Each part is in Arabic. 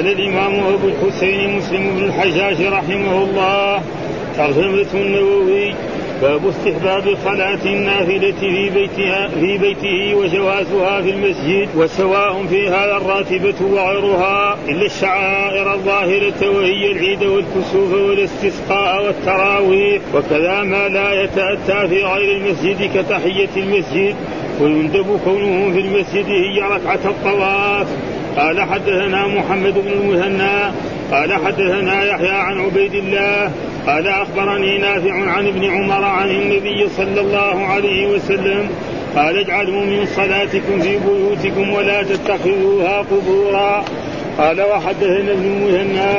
قال الإمام أبو الحسين مسلم بن الحجاج رحمه الله ترجمة النووي باب استحباب صلاة النافلة في بيتها في بيته وجوازها في المسجد وسواء في هذا الراتبة وغيرها إلا الشعائر الظاهرة وهي العيد والكسوف والاستسقاء والتراويح وكذا ما لا يتأتى في غير المسجد كتحية المسجد ويندب كونه في المسجد هي ركعة الطواف. قال حدثنا محمد بن المثنى قال حدثنا يحيى عن عبيد الله قال أخبرني نافع عن ابن عمر عن النبي صلى الله عليه وسلم قال اجعلوا من صلاتكم في بيوتكم ولا تتخذوها قبورا. قال وحدثنا ابن المثنى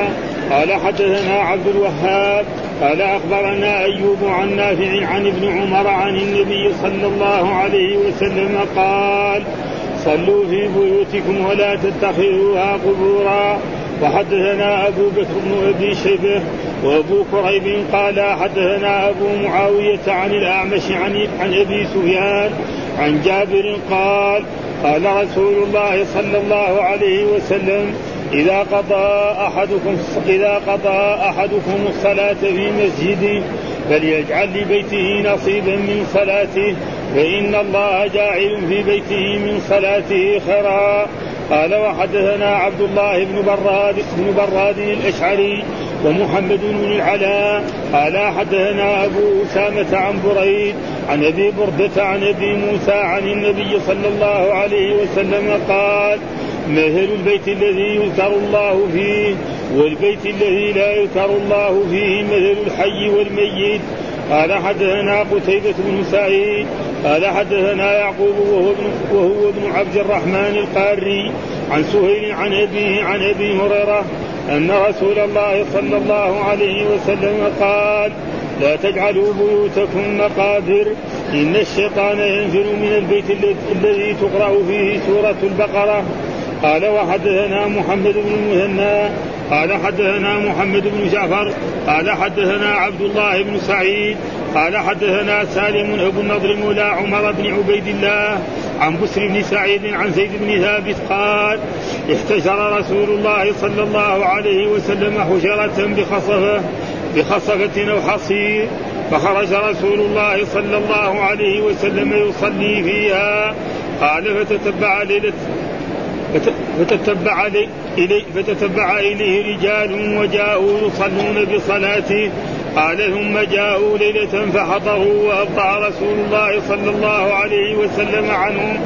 قال حدثنا عبد الوهاب قال أخبرنا أيوب عن نافع عن ابن عمر عن النبي صلى الله عليه وسلم قال صلوا في بيوتكم ولا تتخذوها قبورا. وحدثنا أبو بكر بن أبي شيبة وأبو كريب قال حدثنا أبو معاوية عن الأعمش عن عن أبي سفيان عن جابر قال قال رسول الله صلى الله عليه وسلم إذا قضى أحدكم إذا قضى أحدكم الصلاة في مسجده فليجعل لبيته نصيبا من صلاته فإن الله جاعل في بيته من صلاته خيرا. قال وحدثنا عبد الله بن براد بن براد الأشعري ومحمد بن العلاء. قال حدثنا أبو أسامة عن بريد عن أبي بردة عن أبي موسى عن النبي صلى الله عليه وسلم قال مثل البيت الذي يذكر الله فيه والبيت الذي لا يذكر الله فيه مثل الحي والميت. قال حدثنا قتيبة بن سعيد. قال حدثنا يعقوب وهو ابن وهو ابن عبد الرحمن القاري عن سهيل عن أبيه عن أبي هريرة أن رسول الله صلى الله عليه وسلم قال لا تجعلوا بيوتكم مقابر. إن الشيطان ينزل من البيت الذي تقرأ فيه سورة البقرة. قال وحدثنا محمد بن المثنى قال حدثنا محمد بن جعفر قال حدثنا عبد الله بن سعيد قال حدثنا سالم ابو النضر مولى عمر بن عبيد الله عن بسر بن سعيد عن زيد بن ثابت قال احتجر رسول الله صلى الله عليه وسلم حجرة بخصفة بخصفة أو حصير فخرج رسول الله صلى الله عليه وسلم يصلي فيها. قال فتتبع ليلة فتتبع إليه فتتبع إليه رجال وجاءوا يصلون بصلاته قال ثم جاءوا ليلة فحضروا وأبطأ رسول الله صلى الله عليه وسلم عنهم.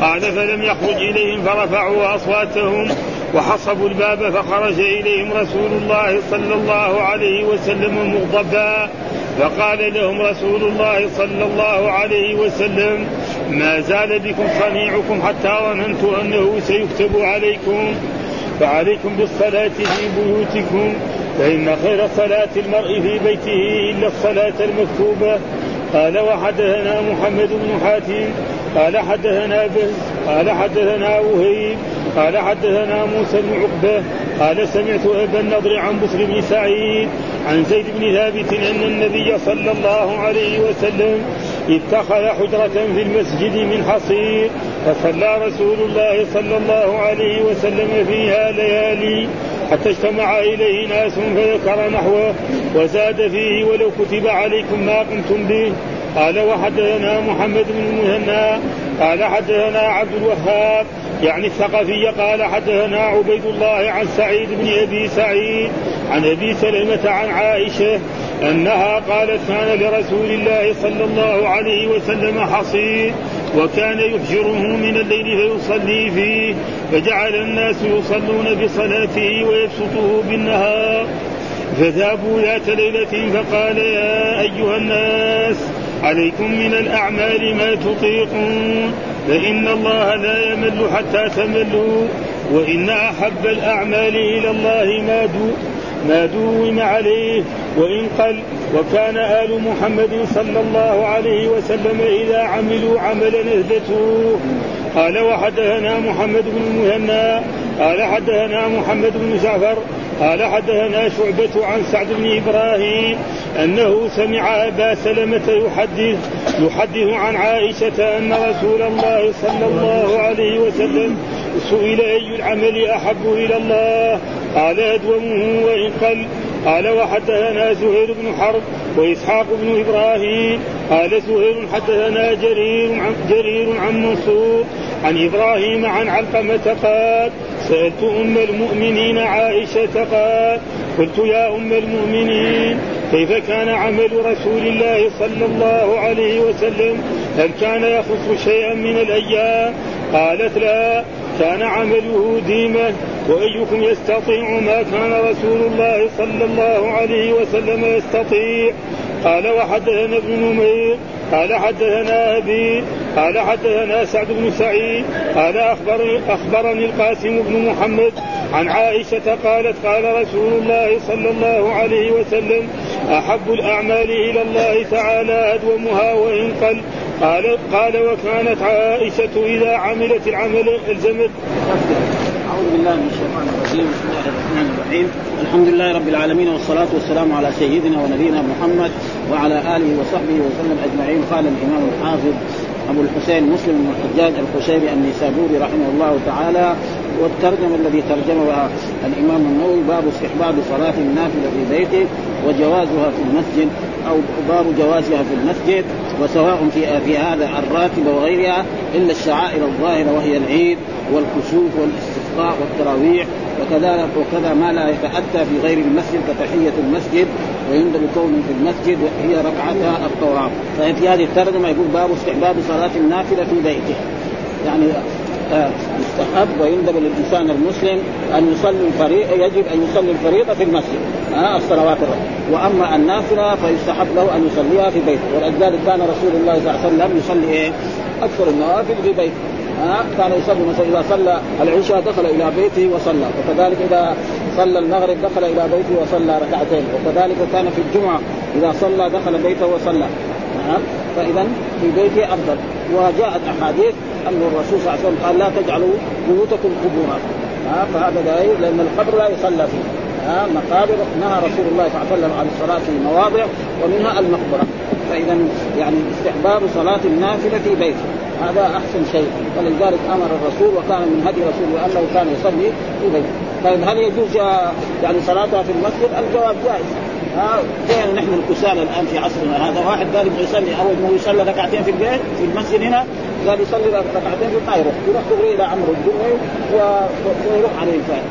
قال فلم يخرج إليهم فرفعوا أصواتهم وحصبوا الباب فخرج إليهم رسول الله صلى الله عليه وسلم مغضبا. فقال لهم رسول الله صلى الله عليه وسلم ما زال بكم صنيعكم حتى ظننت أنه سيكتب عليكم فعليكم بالصلاة في بيوتكم فإن خير صلاة المرء في بيته إلا الصلاة المكتوبة. قال وحدثنا محمد بن حاتم قال حدثنا بز قال حدثنا وهيب قال حدثنا موسى بن عقبة قال سمعت أبا النضر عن بصر بن سعيد عن زيد بن ثابت أن النبي صلى الله عليه وسلم اتخذ حجرة في المسجد من حصير فصلى رسول الله صلى الله عليه وسلم فيها ليالي حتى اجتمع إليه ناس فذكر نحوه وزاد فيه ولو كتب عليكم ما قمتم به. قال وحدثنا محمد بن المثنى قال حدثنا عبد الوهاب يعني الثقفي قال حدثنا عبيد الله عن سعيد بن أبي سعيد عن أبي سلمة عن عائشة أنها قالت كان لرسول الله صلى الله عليه وسلم حصير وكان يحجره من الليل فيصلي فيه فجعل الناس يصلون بصلاته ويبسطه بالنهار. فذهبوا ذات ليلة فقال يا أيها الناس عليكم من الأعمال ما تطيقون فإن الله لا يمل حتى تملوا وإن أحب الأعمال إلى الله ما دو. ما دوم عليه وإن قل وكان آل محمد صلى الله عليه وسلم إذا عملوا عملا أثبتوه قال وحدثنا محمد بن المثنى قال حدثنا محمد بن جعفر قال حدثنا شعبة عن سعد بن إبراهيم أنه سمع أبا سلمة يحدث يحدث عن عائشة أن رسول الله صلى الله عليه وسلم سئل أي العمل أحب إلى الله؟ قال أدومه وإن قل قال وحدثنا زهير بن حرب وإسحاق بن إبراهيم قال زهير حدثنا جرير عن جرير عن منصور عن إبراهيم عن علقمة قال سألت أم المؤمنين عائشة قال قلت يا أم المؤمنين كيف كان عمل رسول الله صلى الله عليه وسلم؟ هل كان يخص شيئا من الأيام؟ قالت لا كان عمله ديمة وأيكم يستطيع ما كان رسول الله صلى الله عليه وسلم يستطيع؟ قال وحدثنا ابن نمير قال حدثنا أبي قال حدثنا سعد بن سعيد قال أخبرني, أخبرني القاسم بن محمد عن عائشة قالت قال رسول الله صلى الله عليه وسلم أحب الأعمال إلى الله تعالى أدومها وإن قل قال قال وكانت عائشة إذا عملت العمل ألزمت أعوذ بالله من الشيطان الرجيم. بسم الله الرحمن الرحيم. الحمد لله رب العالمين والصلاة والسلام على سيدنا ونبينا محمد وعلى آله وصحبه وسلم أجمعين. قال الإمام الحافظ أبو الحسين مسلم بن الحجاج القشيري النيسابوري رحمه الله تعالى والترجمة الذي ترجمها الإمام النووي باب استحباب صلاة النافلة في بيته وجوازها في المسجد أو باب جوازها في المسجد وسواء في في هذا الراتب وغيرها إلا الشعائر الظاهرة وهي العيد والكسوف والاستسقاء والتراويح وكذا وكذا ما لا يتأتى في غير المسجد كتحية المسجد ويندب كون في المسجد هي ركعتا الطواف. ففي هذه الترجمة يقول باب استحباب صلاة النافلة في بيته. يعني آه، يستحب ويندب للإنسان المسلم أن يصلي الفريضه يجب أن يصلي الفريضة في المسجد. آه الصلوات الرب وأما النافلة فيستحب له أن يصليها في بيته. ولذلك كان رسول الله صلى الله عليه وسلم يصلي إيه؟ أكثر النوافل في بيته. ها كان يصلي مثلا إذا صلى العشاء دخل إلى بيته وصلى وكذلك إذا صلى المغرب دخل إلى بيته وصلى ركعتين وكذلك كان في الجمعة إذا صلى دخل بيته وصلى. فاذا في بيته أفضل. وجاءت أحاديث أن الرسول صلى الله عليه وسلم قال لا تجعلوا بيوتكم قبورا. فهذا دليل لأن القبر لا يصلى فيه. ها مقابر نهى رسول الله صلى الله عليه وسلم عن الصلاة في مواضع ومنها المقبرة. فاذا يعني استحباب صلاة النافلة في بيته. هذا أحسن شيء. ولذلك أمر الرسول وكان من هدي رسوله أنه كان يصلي في بيته طيب هل يجوز يعني صلاتها في المسجد؟ الجواب جائز. ها زي نحن الكسالى الآن في عصرنا هذا؟ واحد قال يبغى يصلي أول ما يصلي ركعتين في البيت في المسجد هنا قال يصلي ركعتين في ما يروح دغري إلى عمرو الدنيا ويروح عليه الفائد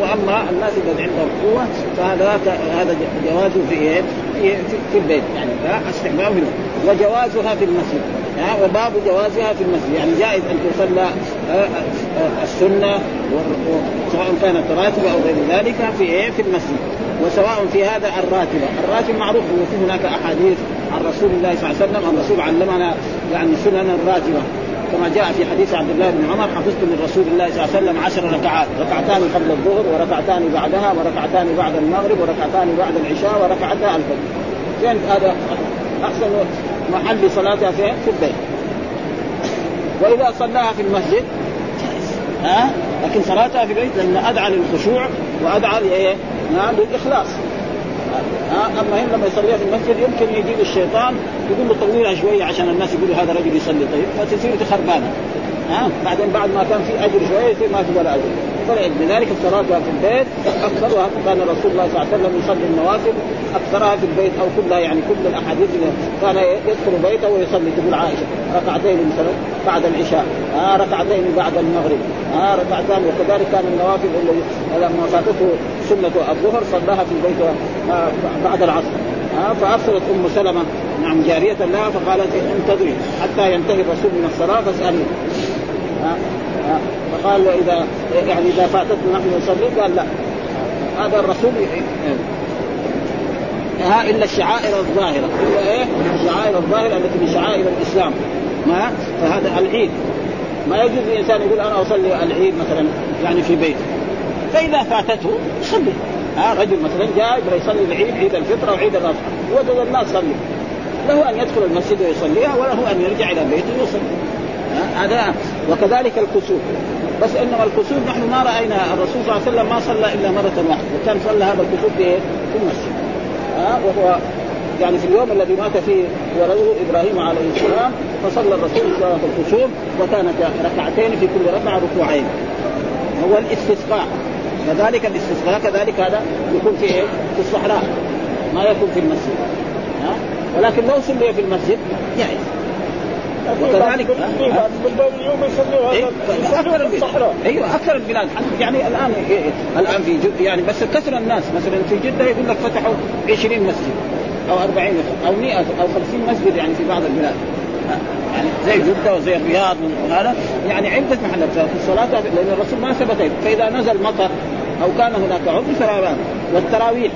واما الناس الذي عندهم قوه فهذا هذا جوازه في إيه؟ في, في البيت يعني استحباب منه. وجوازها في المسجد ها وباب جوازها في المسجد. يعني جائز أن تصلى السنة سواء كانت راتبة أو غير ذلك في إيه؟ في المسجد. وسواء في هذا الراتبة، الراتب معروف وفي هناك أحاديث عن رسول الله صلى الله عليه وسلم الرسول علمنا يعني سنن الراتبة. كما جاء في حديث عبد الله بن عمر حفظت من رسول الله صلى الله عليه وسلم عشر ركعات ركعتان قبل الظهر وركعتان بعدها وركعتان بعد المغرب وركعتان بعد العشاء وركعتا الفجر فين هذا أحسن محل صلاتها فين؟ في البيت. وإذا صلاها في المسجد ها؟ لكن صلاتها في البيت لأن أدعى للخشوع وأدعى لإيه؟ نعم للإخلاص. ها اما هنا لما يصليها في المسجد يمكن يجيب الشيطان يقول له طويلها شوية عشان الناس يقولوا هذا رجل يصلي. طيب فتصير خربانه ها بعدين بعد ما كان في أجر شوية يصير ما في ولا أجر. فلذلك الصلاة في البيت أكثر كان رسول الله صلى الله عليه وسلم يصلي النوافل أكثرها في البيت أو كلها يعني كل الأحاديث كان يدخل بيته ويصلي تقول عائشة ركعتين مثلا بعد العشاء آه ركعتين بعد المغرب آه ركعتان. وكذلك كان النوافل اللي لما فاتته سنة الظهر صلاها في البيت آه بعد العصر آه فارسلت أم سلمة. نعم. جارية لها فقالت انتظري حتى ينتهي الرسول من آه آه فقال إذا يعني إذا فاتتنا نحن نصلي قال لا. هذا الرسول ها؟ إلا الشعائر الظاهرة. الا إيه؟ الشعائر الظاهرة التي من شعائر الإسلام. ما فهذا العيد. ما يجوز الإنسان يقول أنا أصلي العيد مثلا يعني في بيته فإذا فاتته يصلي. ها؟ رجل مثلا جاء يبغى يصلي العيد عيد الفطر أو عيد الأضحى. وجد الناس صلي له أن يدخل المسجد ويصليها وله أن يرجع إلى بيته ويصلي. هذا وكذلك الكسوف. بس إنما الكسوف نحن ما رأينا. الرسول صلى الله عليه وسلم ما صلى إلا مرة واحدة. وكان صلى هذا الكسوف في في المسجد. ها؟ وهو يعني في اليوم الذي مات فيه ولده إبراهيم عليه السلام فصلى الرسول صلاه الكسوف وكانت ركعتين في كل ركعة ركوعين. هو الاستسقاء. كذلك الاستسقاء كذلك هذا يكون في إيه؟ في الصحراء. ما يكون في المسجد. ها؟ ولكن لو صلي في المسجد. جائز وكذلك إيه؟ أكثر البلاد أيوه أكثر البلاد يعني الان إيه؟ الآن في جده يعني بس كثر الناس. مثلا في جدة يقول لك فتحوا 20 مسجد أو 40 مسجد أو 100 أو 50 مسجد يعني في بعض البلاد. يعني زي جدة وزي الرياض وهذا. يعني عدة محلات. في الصلاة لأن الرسول ما ثبت فإذا نزل مطر أو كان هناك عذر فلا والتراويح.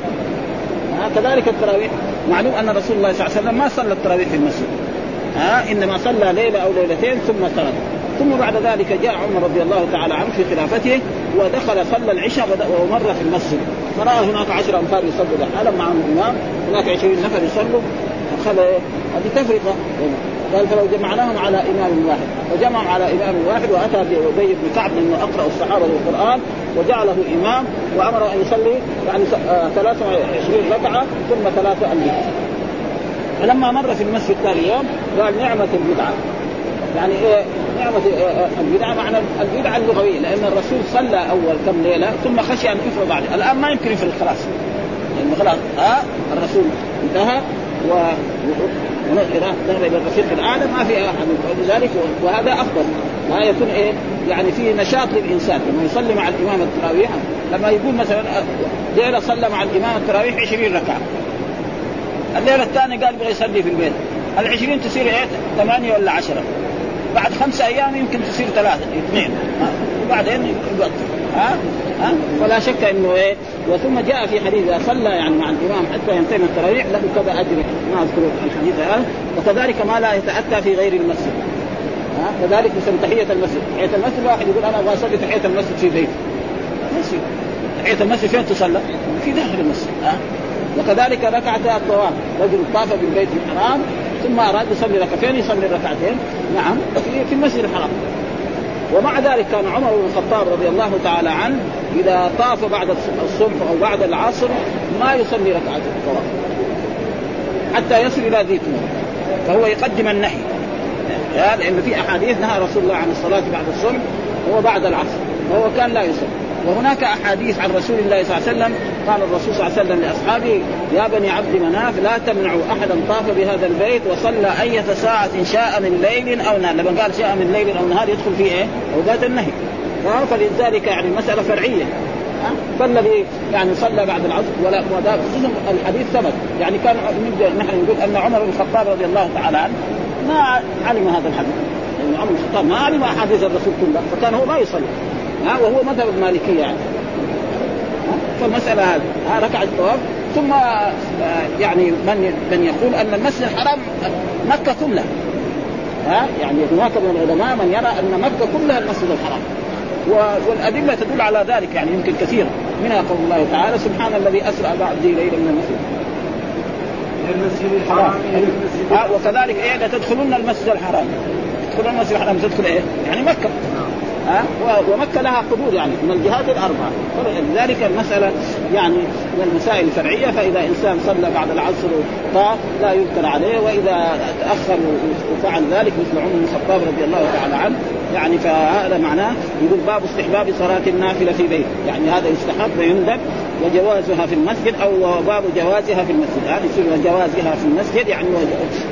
كذلك التراويح. معلوم أن رسول الله صلى الله عليه وسلم ما صلى التراويح في المسجد. ها إنما صلى ليلة أو ليلتين ثم ترك ثم بعد ذلك جاء عمر رضي الله تعالى عنه في خلافته ودخل صلى العشاء ومر في المسجد. فرأى هناك عشر أنفار يصلوا لحالا معهم الامام هناك عشرين نفر يصلوا اخذ هذه تفرقة. قال فلو جمعناهم على إمام واحد. وجمعهم على إمام واحد وأتى بأبي بن كعب انه أقرأ الصحابة القران وجعله إمام وأمر أن يصلي يعني 23 ركعة ثم ثلاثة البيت فلما مر في المسجد ثاني يوم قال نعمة البدعة. يعني إيه؟ نعمة البدعة معنى البدعة اللغوية لأن الرسول صلى أول كم ليلة ثم خشي أن يفرض عليه الآن ما يمكن يفرض خلاص. لأنه خلاص ها الرسول انتهى و ذهب إلى الرفيق الأعلى ما في أحد. ولذلك وهذا أفضل. ما يكون إيه؟ يعني فيه نشاط للإنسان. لما يصلي مع الإمام التراويح لما يقول مثلا ليلة صلى مع الإمام التراويح 20 ركعة. الليلة الثانية قال يبغى يصلي في البيت. ال20 تصير إيه؟ ثمانية ولا عشرة. بعد خمسة أيام يمكن تصير ثلاثة اثنين. وبعدين يبطل ها؟ ها؟ ولا شك إنه إيه؟ وثم جاء في حديث إذا صلى يعني مع الإمام حتى ينتهي من التراويح له كذا أجر. ما اذكر الحديث الان وكذلك ما لا يتأتى في غير المسجد. ها؟ كذلك مثل تحية المسجد. تحية المسجد واحد يقول أنا أبغى أصلي تحية المسجد في بيتي. تحية المسجد فين تصلى؟ في داخل المسجد ها؟ وكذلك ركعة الطواف. رجل طاف بالبيت الحرام ثم أراد يصلي ركعتين يصلي ركعتين. نعم في المسجد الحرام. ومع ذلك كان عمر بن الخطاب رضي الله تعالى عنه إذا طاف بعد الصبح أو بعد العصر ما يصلي ركعة الطواف. حتى يصل إلى ذي فهو يقدم النهي. لأن في أحاديث نهى رسول الله عن الصلاة بعد الصبح هو بعد العصر. وهو كان لا يصلي. وهناك أحاديث عن رسول الله صلى الله عليه وسلم. قال الرسول صلى الله عليه وسلم لأصحابه يا بني عبد مناف لا تمنعوا أحدا طاف بهذا البيت وصلى أية ساعة شاء من ليل أو نهار. لما قال شاء من ليل أو نهار يدخل فيه إيه؟ أوقات النهي. فلذلك يعني مسألة فرعية. فالذي يعني صلى بعد العصر ولا خصوصا الحديث ثبت. يعني كان نحن نقول أن عمر بن الخطاب رضي الله تعالى عنه ما علم هذا الحديث. لأن عمر بن الخطاب ما علم أحاديث الرسول كلها فكان هو ما يصلي. ها وهو مذهب المالكيه يعني. فالمسألة هذه. ها ركعه الطواف. ثم آه، يعني من من يقول أن المسجد الحرام مكة كلها. ها يعني هناك من العلماء من يرى أن مكة كلها المسجد الحرام. والأدلة تدل على ذلك يعني يمكن كثيرا منها قول الله تعالى سبحان الذي اسرى بعبده ليلا من المسجد. المسجد الحرام وكذلك إيه؟ لتدخلن المسجد الحرام. تدخلون المسجد الحرام. تدخل إيه؟ يعني مكة. ومكة لها حدود يعني من الجهات الأربعة. لذلك المسألة يعني من المسائل الفرعيه فإذا إنسان صلى بعد العصر طاف لا يذكر عليه وإذا تأخر وفعل ذلك مثل عمر بن الخطاب رضي الله تعالى عنه يعني فهذا معناه يقول باب استحباب صلاة النافلة في بيت. يعني هذا يستحب ويندب وجوازها في المسجد أو باب جوازها في المسجد. هذه يصير جوازها في المسجد يعني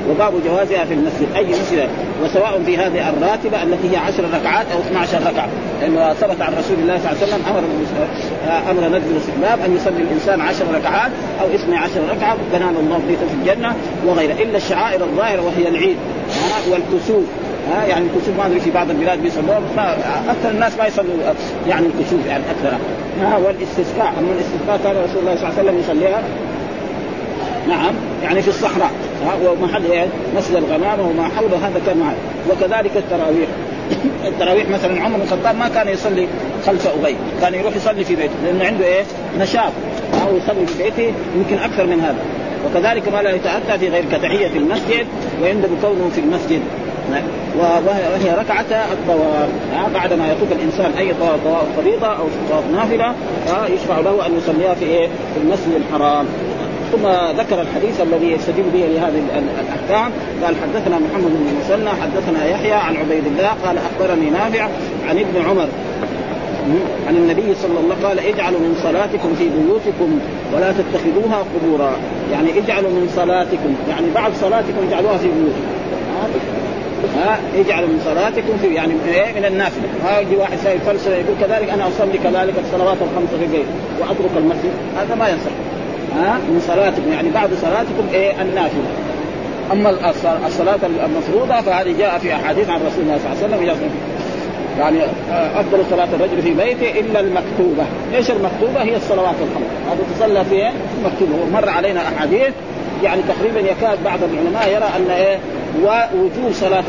وباب جوازها في المسجد. أي مسجد؟ وسواء في هذه الراتبة التي هي عشر ركعات أو 12 ركعة. لأنه ثبت عن رسول الله صلى الله عليه وسلم أمر أمر ندب الاستحباب أن يصلي الإنسان عشر ركعات أو 12 ركعة. بنان الله بيته في الجنة وغيره. إلا الشعائر الظاهرة وهي العيد. والكسوف. ها يعني الكسوف ما أدري في بعض البلاد بيصلوا أكثر الناس ما يصلوا يعني الكسوف يعني أكثر. ها والاستسقاء أما الاستسقاء كان رسول الله صلى الله عليه وسلم يصليها. نعم يعني في الصحراء ها ومحل إيه مسجد الغمام وما حوله هذا كان معه. وكذلك التراويح. التراويح مثلا عمر بن الخطاب ما كان يصلي خلف أبي كان يروح يصلي في بيته لأنه عنده إيه نشاط. أو يصلي في بيته يمكن أكثر من هذا. وكذلك ما لا يتأتى في غير كتحية المسجد ويندب كونه في المسجد. وهي ركعة الطواف. بعد ما يطوف الإنسان أي طواف فريضة أو طواف نافلة يشرع له أن يصليها في إيه؟ في المسجد الحرام. ثم ذكر الحديث الذي يستدل به لهذه الأحكام. قال حدثنا محمد بن مسنى حدثنا يحيى عن عبيد الله قال أخبرني نافع عن ابن عمر. عن النبي صلى الله قال اجعلوا من صلاتكم في بيوتكم ولا تتخذوها قبورا. يعني اجعلوا من صلاتكم. يعني بعد صلاتكم اجعلوها في بيوتكم. ها اجعلوا من صلاتكم في يعني من إيه؟ من النافله ها يجي واحد ساوي فلسفة يقول كذلك أنا أصلي كذلك الصلوات الخمسه في البيت وأترك المسجد. هذا ما يصح ها من صلاتكم. يعني بعد صلاتكم إيه؟ النافله أما الصلاة المفروضة فهذه جاء في أحاديث عن رسول الله صلى الله عليه وسلم. يعني آه، أفضل صلاة الرجل في بيته إلا المكتوبة، إيش المكتوبة؟ هي الصلوات الخمس، هذا تصلى في مكتوبه، ومر علينا أحاديث يعني تقريبا يكاد بعض العلماء يرى أن إيه ووجوب صلاة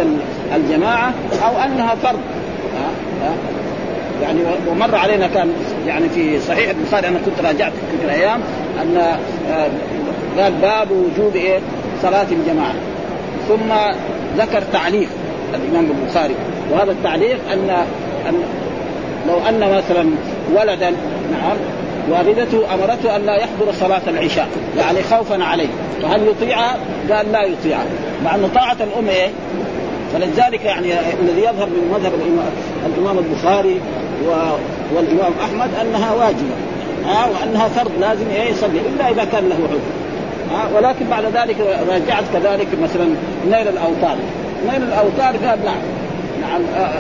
الجماعة أو أنها فرض. يعني ومر علينا كان يعني في صحيح البخاري أنا كنت راجعت في الأيام أن آه، قال باب وجوب إيه صلاة الجماعة. ثم ذكر تعليق الإمام البخاري وهذا التعليق أن أن لو أن مثلا ولدا نعم والدته أمرته أن لا يحضر صلاة العشاء يعني خوفا عليه. فهل يطيعها؟ قال لا يطيعها مع أنه طاعة الأم إيه؟ فلذلك يعني الذي يظهر من مذهب الامام البخاري والإمام أحمد أنها واجبة. ها وأنها فرض لازم إيه؟ يصلي إلا إذا كان له عذر. ها ولكن بعد ذلك راجعت كذلك مثلا نيل الأوطار نيل الأوطار قال نعم. نعم آه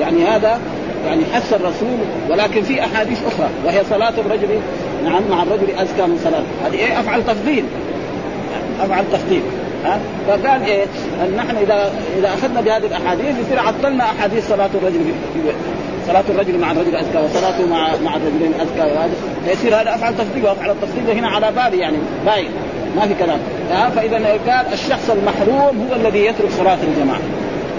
يعني هذا يعني حث الرسول ولكن في أحاديث أخرى وهي صلاة الرجل نعم مع الرجل ازكى من صلاة. هذه إيه؟ أفعل تفضيل. أفعل تفضيل. ها؟ فقال إيه؟ أن نحن إذا إذا أخذنا بهذه الأحاديث يصير عطلنا أحاديث صلاة الرجل صلاة الرجل مع الرجل أزكى وصلاته مع مع الرجلين أزكى وهذا. فيصير هذا أفعل تفضيل وأفعل التفضيل هنا على باب يعني. باين. ما في كلام. فإذا قال الشخص المحروم هو الذي يترك صلاة الجماعة.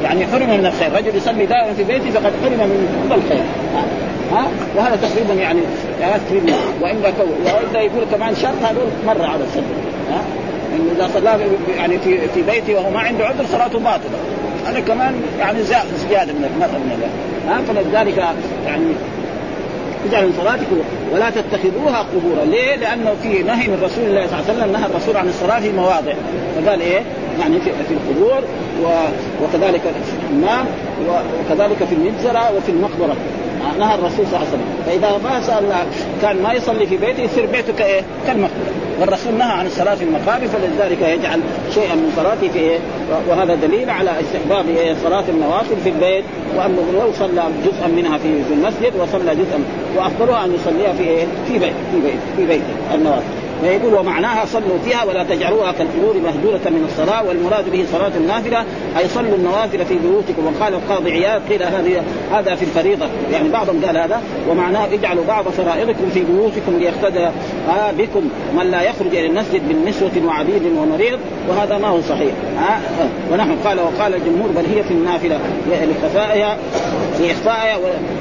يعني حرم من الخير. رجل يصلي دائما في بيته فقد حرم من كل الخير. ها؟ وهذا تقريبا يعني تقريبا. وإن وإذا يقول كمان شرط هذول مرة على السبب ها؟ انه إذا صلى يعني في في بيته وهو ما عنده عذر صلاته باطلة. هذا كمان يعني زيادة من المرأة من ها؟ فلذلك يعني اجعلوا صلاتكم ولا تتخذوها قبورا، ليه؟ لأنه في نهي من رسول الله صلى الله عليه وسلم نهى الرسول عن الصلاة في مواضع، فقال إيه؟ يعني في, في القبور وكذلك في الحمام وكذلك في المجزره وفي المقبرة نهى الرسول صلى الله عليه وسلم فإذا ما سأل كان ما يصلي في بيته يصير بيته كايه؟ كالمقبره والرسول نهى عن الصلاة في المقابر فلذلك يجعل شيئا من صلاته في إيه؟ وهذا دليل على استحباب إيه؟ صلاة النوافل في البيت وأنه لو صلى جزءا منها في المسجد وصلى جزءا وأفضلها أن يصليها في إيه؟ في بيت في بيت في بيت النوافل فيقول ومعناها صلوا فيها ولا تجعلوها كالقبور مهجورة من الصلاة والمراد به صلاة النافلة أي صلوا النوافل في بيوتكم. وقال القاضي عياض قيل هذه هذا في الفريضة. يعني بعضهم قال هذا ومعناه اجعلوا بعض فرائضكم في بيوتكم ليقتدى بكم. من لا يخرج إلى المسجد من نسوة وعبيد ومريض وهذا ما هو صحيح. ها ونحن قال وقال الجمهور بل هي في النافلة. لخفائها لإخفائها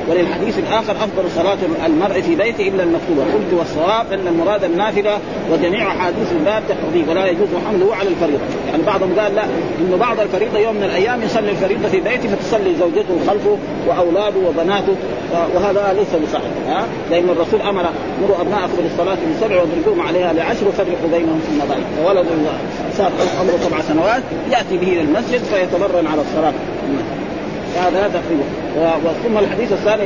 وللحديث الآخر أفضل صلاة المرء في بيته إلا المكتوبة. قلت والصواب أن المراد النافلة وجميع أحاديث الباب تقضي ولا يجوز حمله على الفريضة، يعني بعضهم قال لا إنه بعض الفريضة يوم من الأيام يصلي الفريضة في بيته فتصلي زوجته خلفه وأولاده وبناته وهذا ليس بصحيح. ها؟ لأن الرسول أمر مروا ابناءكم بالصلاه من سبع واضربوهم عليها لعشر وفرقوا بينهم في المضايق فولد صار عمره سبع سنوات يأتي به إلى المسجد فيتمرن على الصلاة. هذا تقريبا. ثم الحديث الثاني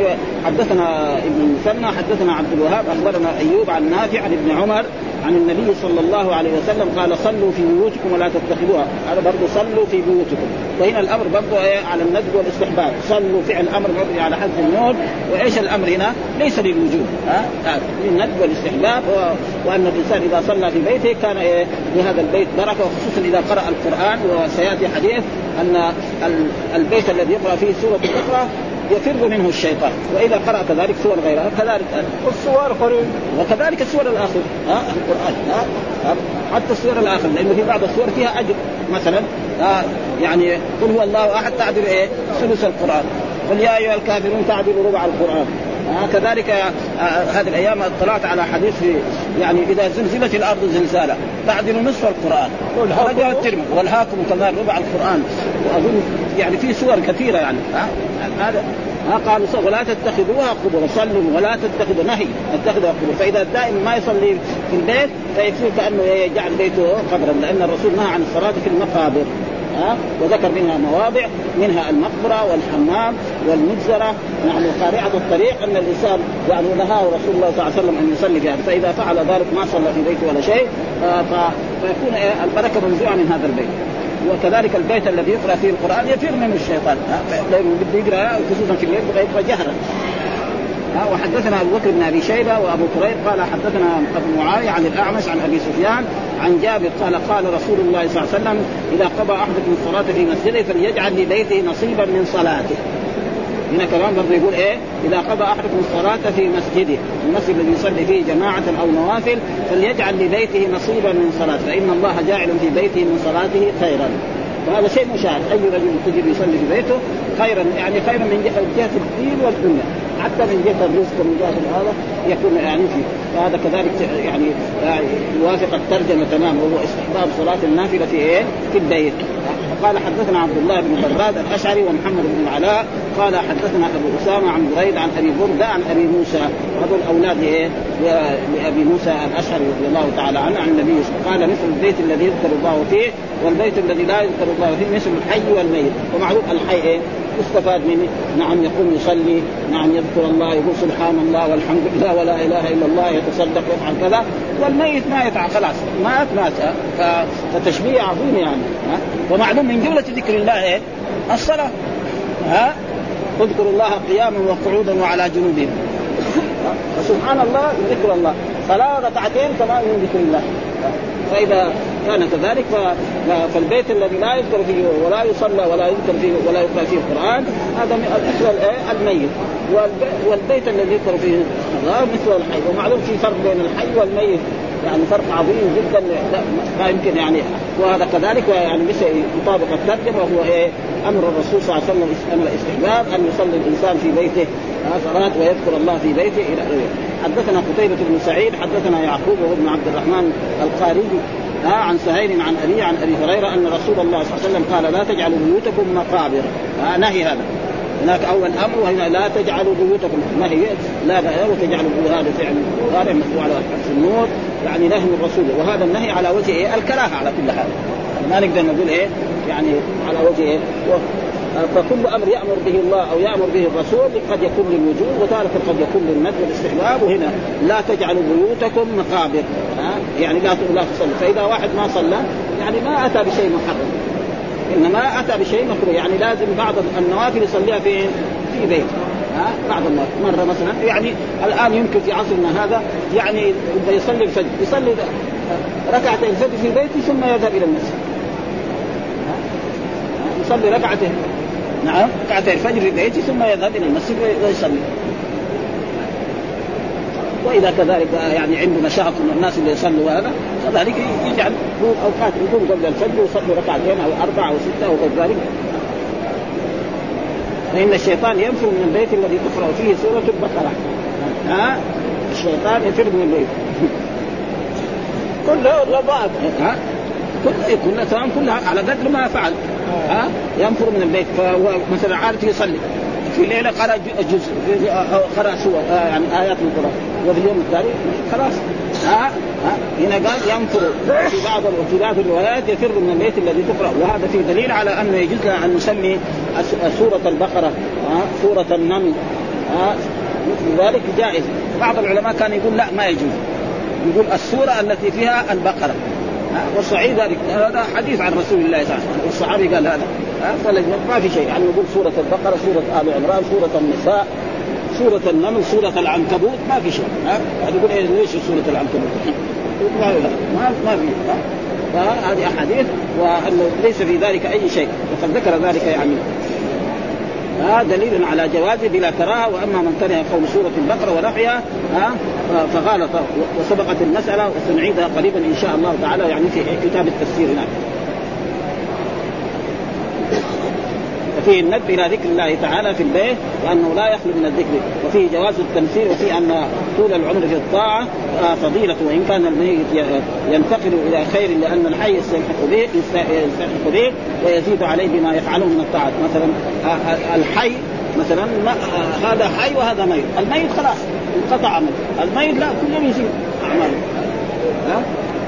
حدثنا ابن مثنى حدثنا عبد الوهاب أخبرنا أيوب عن نافع عن ابن عمر عن النبي صلى الله عليه وسلم قال صلوا في بيوتكم ولا تتخذوها. هذا برضه صلوا في بيوتكم. وهنا الأمر برضه إيه على الندب والاستحباب. صلوا فعل أمر مبني على حذف النون وإيش الأمر هنا؟ ليس للوجوب. ها؟ للندب والاستحباب. وأن الإنسان إذا صلى في بيته كان إيه لهذا البيت بركة وخصوصا إذا قرأ القرآن. وسيأتي حديث أن البيت الذي يقرأ فيه سورة البقرة يفر منه الشيطان. وإذا قرا كذلك سور غيرها كذلك والسور قريب. وكذلك السور الآخر. ها القرآن. ها حتى السور الآخر لأنه في بعض السور فيها أجر. مثلا ها يعني قل هو الله أحد تعدل إيه؟ ثلث القرآن. قل يا أيها الكافرون تعدلوا ربع القرآن. آه كذلك آه هذه الأيام اطلعت على حديث في يعني إذا زلزلت الأرض زلزالا. تعدل نصف القرآن. رجع الترمذي. والهاكم كمان ربع القرآن. وأظن يعني في سور كثيرة يعني. هذا قالوا ولا تتخذوها قبور. صلوا ولا تتخذوا. نهي. اتخذوها قبور. فإذا دائما ما يصلي في البيت فيصير كأنه يجعل بيته قبرا. لأن الرسول نهى عن الصلاة في المقابر. ها وذكر منها مواضع منها المقبرة والحمام والمجزرة. نعم قارعه الطريق أن الإنسان يعني نهاه رسول الله صلى الله عليه وسلم أن يصلي فيها فإذا فعل ذلك ما صلى في بيته ولا شيء فيكون البركة منزوعه من هذا البيت. وكذلك البيت الذي يقرأ فيه القرآن يفر منه الشيطان. لأنه بده يقرأ خصوصا في الليل يقرا جهرا وحدثنا أبو بكر بن أبي شيبة وأبو كريب قال حدثنا أبو معاوية عن الأعمش عن أبي سفيان عن جابر قال قال رسول الله صلى الله عليه وسلم إذا قضى أحدكم الصلاة في مسجده فليجعل لبيته نصيبا من صلاته. هنا كمان برضه يقول إيه؟ إذا قضى أحدكم الصلاة في مسجده المسجد الذي يصلي فيه جماعة أو نوافل فليجعل لبيته نصيبا من صلاته فإن الله جاعل في بيته من صلاته خيرا. وهذا شيء مشاهد. أي رجل تجد يصلي في بيته خيرا يعني خيرا من جهة الدين والدنيا حتى من جهة الرزق ومن جهة هذا يكون يعني في فهذا كذلك يعني يوافق الترجمة تماما. وهو استحباب صلاة النافلة في إيه؟ في البيت. قال حدثنا عبد الله بن براد الأشعري ومحمد بن العلاء. قال حدثنا أبو أسامة عن بريد عن أبي برده عن أبي موسى. هذول أولاد إيه؟ لأبي موسى الأشعري رضي الله تعالى عنه عن النبي قال مثل البيت الذي يذكر الله فيه والبيت الذي لا يذكر الله فيه مثل الحي والميت. ومعروف الحي إيه؟ يستفاد منه. نعم يقوم يصلي. نعم يذكر الله يقول سبحان الله والحمد لله ولا إله إلا الله يتصدق ويفعل كذا. والميت ما يتعب خلاص مات مات فتشبيه عظيم يعني. ها ومعلوم من جملة ذكر الله إيه؟ الصلاة. ها اذكروا الله قياما وقعودا وعلى جنوبهم. فسبحان الله ذكر الله. صلاة ركعتين كمان من ذكر الله. فإذا كان كذلك فالبيت الذي لا يذكر فيه ولا يصلى ولا يذكر فيه ولا يقرأ فيه القرآن هذا مثل الميت. والبيت الذي يذكر فيه مثل الحي. ومعلوم في فرق بين الحي والميت. يعني فرق عظيم جدا. ما يمكن يعني. وهذا كذلك يعني مثل يطابق الترجمة وهو إيه؟ أمر الرسول صلى الله عليه وسلم أمر الاستحباب أن يصلي الإنسان في بيته صلاه ويذكر الله في بيته إلى آخره. حدثنا قتيبة بن سعيد حدثنا يعقوب وابن عبد الرحمن القاري آه عن سهيل عن أبي عن أبي هريرة أن رسول الله صلى الله عليه وسلم قال لا تجعلوا بيوتكم مقابر. آه نهي هذا؟ هناك أول أمر وهنا لا تجعلوا بيوتكم. نهي لا وتجعلوا هذا فعل مضارع مكتوب على حرف النور يعني نهي الرسول وهذا النهي على وجه إيه؟ الكراهة على كل حال. ما نقدر نقول إيه؟ يعني على وجه إيه؟ فكل أمر يأمر به الله أو يأمر به الرسول قد يكون للوجوب وتارة قد يكون للندب والاستحباب. وهنا لا تجعلوا بيوتكم مقابر. يعني لا لا تصلي فإذا واحد ما صلى يعني ما أتى بشيء محرم. إنما أتى بشيء مكروه. يعني لازم بعض النوافل يصليها في في بيت. ها؟ بعض الناس مرة مثلا يعني الآن يمكن في عصرنا هذا يعني إذا يصلي الفجر يصلي ركعتين الفجر في بيته ثم يذهب إلى المسجد. يصلي ركعتين. نعم. ركعتي الفجر في بيته ثم يذهب إلى المسجد ويصلي. وإذا كذلك يعني عنده نشاط من الناس اللي يصلوا هذا كذلك يجعل أوقات يكون قبل الفجر ويصلي ركعتين أو أربعة أو ستة أو غير ذلك. فإن الشيطان ينفر من البيت الذي تقرأ فيه سورة البقرة. ها؟ الشيطان يفر من البيت. كله رضاء ها؟ كل كلها تمام كلها على قدر ما فعل. ها؟ ينفر من البيت. فهو مثلا عارف يصلي. في ليلة قرأ جزء قرأ سور يعني آيات من القرآن. وفي اليوم الثاني خلاص. ها؟ هنا قال ينفر. في بعض في بعض الروايات يفر من البيت الذي تقرأ. وهذا في دليل على انه يجوز لنا أن نسمي سورة البقرة. ها؟ سورة النمل. ها؟ مثل ذلك جائز. بعض العلماء كان يقول لا ما يجوز. يقول السورة التي فيها البقرة. والصعيد هذا حديث عن رسول الله صلى الله عليه وسلم. والصحابي قال هذا ما في شيء. يعني يقول سورة البقرة سورة آل عمران سورة النساء سورة النمل سورة العنكبوت ما في شيء ها؟ يقول إيه ليش سورة العنكبوت؟ ما ما في فهذه أحاديث وأنه ليس في ذلك أي شيء وقد ذكر ذلك يعني. ها دليل على جوازه بلا كراهة وأما من كره قول سورة البقرة ونحيها ها فغالط وسبقت المسألة وسنعيدها قريبا إن شاء الله تعالى يعني في كتاب التفسير هناك. وفيه الندب إلى ذكر الله تعالى في البيت وأنه لا يخلو من الذكر. وفيه جواز التمثيل وفي أن طول العمر في الطاعة فضيلة وإن كان الميت ينتقل إلى خير لأن الحي يستلحق به يستلحق به ويزيد عليه بما يفعله من الطاعات مثلا الحي مثلا هذا حي وهذا ميت. الميت خلاص انقطع عمله الميت لا كل يوم يزيد أعماله. ها؟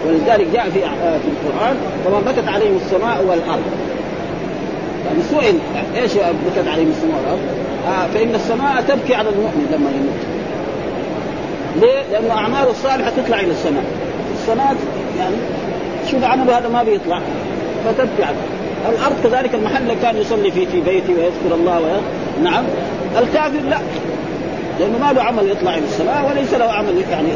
ولذلك جاء في في القرآن وما بكت عليهم السماء والأرض يعني سئل إيش بكت عليهم السماء والارض؟ آه فإن السماء تبكي على المؤمن لما يموت. ليه؟ لأن أعماله الصالحة تطلع إلى السماء. السماء يعني شوف عمله هذا ما بيطلع فتبكي عليه. الأرض كذلك المحل اللي كان يصلي فيه في بيته ويذكر الله ويذكر. نعم الكافر لا لأنه ما له عمل يطلع إلى السماء وليس له عمل يعني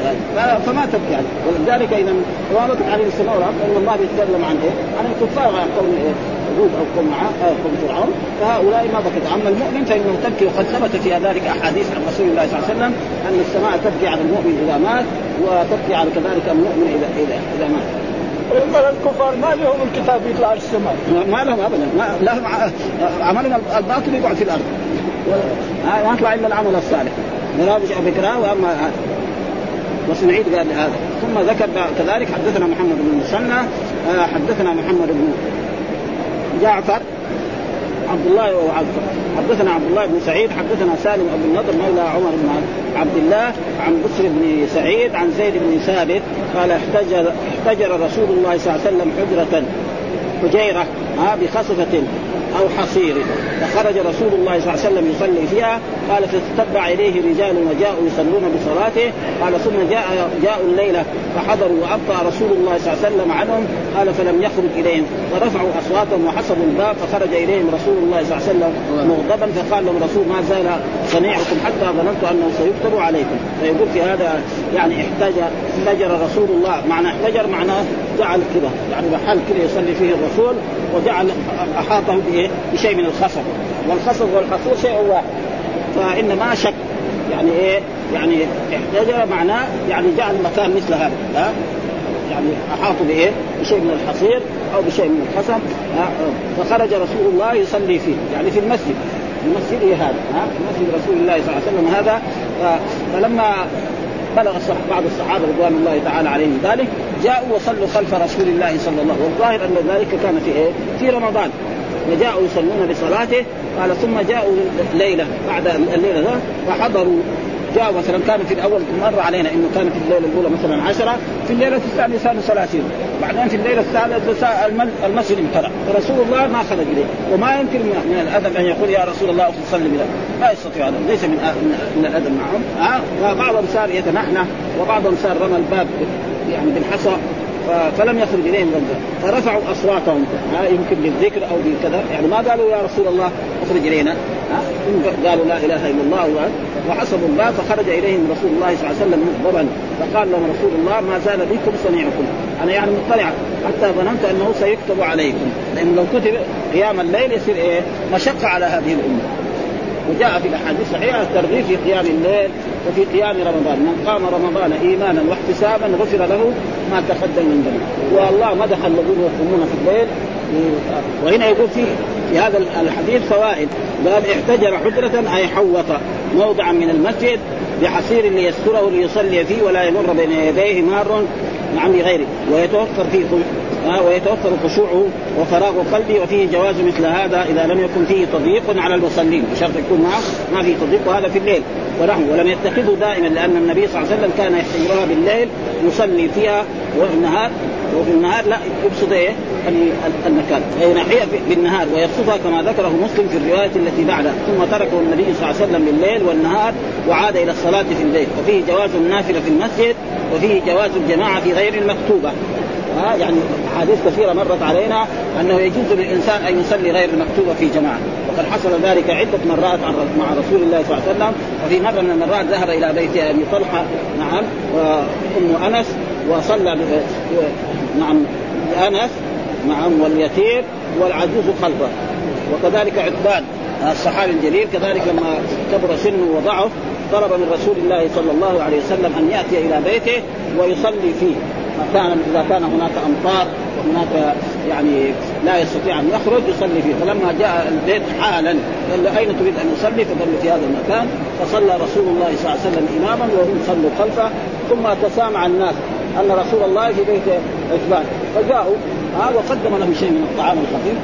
فما تبكي عليه ولذلك إذا ما بكت عليه السماء والارض لأن الله بيتكلم عن إيه؟ عن الكفار عن قوم إيه؟ هود أو قوم قوم فرعون فهؤلاء ما بكت اما المؤمن فانه تبكي وقد ثبت في ذلك أحاديث عن رسول الله صلى الله عليه وسلم أن السماء تبكي على المؤمن إذا مات وتبكي على كذلك المؤمن اذا اذا إذا مات. الكفار ما لهم الكتاب يطلع السماء. ما لهم ابدا. ما لهم عملهم الباطل يقعد في الأرض. ما يطلع إلا العمل الصالح. مرابش بكرة وأما وسنعيد قال هذا ثم ذكر كذلك حدثنا محمد بن المثنى آه، حدثنا محمد بن جعفر عبد الله وعبد حدثنا عبد الله بن سعيد حدثنا سالم بن النضر مولى عمر بن عبد الله عن بسر بن سعيد عن زيد بن ثابت قال احتجر احتجر رسول الله صلى الله عليه وسلم حجرة حجيرة ها بخصفة أو حصير. فخرج رسول الله صلى الله عليه وسلم يصلي فيها. قال فتتبع إليه رجال وجاءوا يصلون بصلاته. قال ثم جاء جاءوا الليلة فحضروا وابطا رسول الله صلى الله عليه وسلم عنهم. قال فلم يخرج إليهم. فرفعوا أصواتهم وحسبوا الباب فخرج إليهم رسول الله صلى الله عليه وسلم مغضبا. فقال لهم الرسول ما زال صنيعكم حتى ظننت أنه سيكتب عليكم. فيقول في هذا يعني احتجر احتجر رسول الله. معنى احتجر معناه جعل كذا يعني محل كذا يصلي فيه الرسول وجعل أحاطه بشيء من الخصب والخصب والحصول شيء واحد. فان ما شك. يعني إيه؟ يعني احتجر معناه يعني جعل مكان مثل هذا. ها؟ يعني احاطوا بإيه؟ بشيء من الحصير أو بشيء من الخصب فخرج رسول الله يصلي فيه. يعني في المسجد. في مسجده هذا؟ ها؟ في مسجد رسول الله صلى الله عليه وسلم هذا. فلما بلغ بعض الصحابة رضوان الله تعالى عليهم ذلك جاءوا وصلوا خلف رسول الله صلى الله عليه وسلم. والظاهر أن ذلك كان في إيه؟ في رمضان. وجاءوا يصلون بصلاته قال ثم جاءوا ليلة بعد الليلة ذا فحضروا. جاء مثلا كان في الأول مر علينا إنه كان في الليلة الأولى مثلا عشرة في الليلة الثانية كانوا ثلاثين بعدين في الليلة الثالثة المسجد امتلأ فرسول الله ما خرج إليه وما يمكن من الأدب أن يقول يا رسول الله صلي بنا لا يستطيع هذا ليس من من الأدب معهم. ها فبعضهم صار يتنحنح وبعضهم صار رمى الباب يعني بالحصى. فلم يخرج إليهم رجل فرفعوا أصواتهم. ها يمكن بالذكر أو بكذا يعني ما قالوا يا رسول الله اخرج إلينا. ها قالوا لا إله إلا الله وحسبوا الباب فخرج إليهم رسول الله صلى الله عليه وسلم مغضبا. فقال لهم رسول الله ما زال بكم صنيعكم أنا يعني مطلع حتى ظننت أنه سيكتب عليكم. لأن لو كتب قيام الليل يصير إيه؟ مشقة على هذه الأمة. وجاء في الأحاديث الصحيحه الترغيب في قيام الليل وفي قيام رمضان. من قام رمضان ايمانا واحتسابا غفر له ما تقدم من ذنبه والله مدح الذين يقومون في الليل. وهنا يقول في في هذا الحديث فوائد. قال احتجر حجرة أي حوط موضعا من المسجد بحصير ليستره ليصلي فيه ولا يمر بين يديه مار نعم بغيره ويتوفر فيه ويتوفر خشوعه وفراغ قلبه وفيه جواز مثل هذا إذا لم يكن فيه تضييق على المصلين. بشرط يكون معه ما فيه تضييق وهذا في الليل. ونحو ولم يتخذه دائما لأن النبي صلى الله عليه وسلم كان يحتجرها بالليل يصلي فيها وفي النهار. وفي النهار لا يبسط إيه؟ المكان. اي ناحيه بالنهار ويبسطها كما ذكره مسلم في الرواية التي بعدها ثم تركه النبي صلى الله عليه وسلم بالليل والنهار وعاد إلى الصلاة في الليل. وفيه جواز النافلة في المسجد وفيه جواز الجماعة في غير المكتوبة. ها يعني احاديث كثيرة مرت علينا أنه يجوز للإنسان أن يصلي غير المكتوبه في جماعة. وقد حصل ذلك عدة مرات مع رسول الله صلى الله عليه وسلم. وفي مرة من المرات ذهب إلى بيت أبي طلحة نعم وأم أنس وصلى نعم أنس نعم واليتيم والعجوز خلفه. وكذلك عتبان الصحابي الجليل كذلك لما كبر سنه وضعف طلب من رسول الله صلى الله عليه وسلم أن يأتي إلى بيته ويصلي فيه. كان إذا كان هناك أمطار وهناك يعني لا يستطيع أن يخرج يصلي فيه. فلما جاء البيت حالا قال له أين تريد أن يصلي؟ فقال في هذا المكان. فصلى رسول الله صلى الله عليه وسلم اماما وهم صلوا خلفه ثم تسامع الناس أن رسول الله في بيت عثمان فجاءوا ها وقدم لهم شيء من الطعام الخفيف.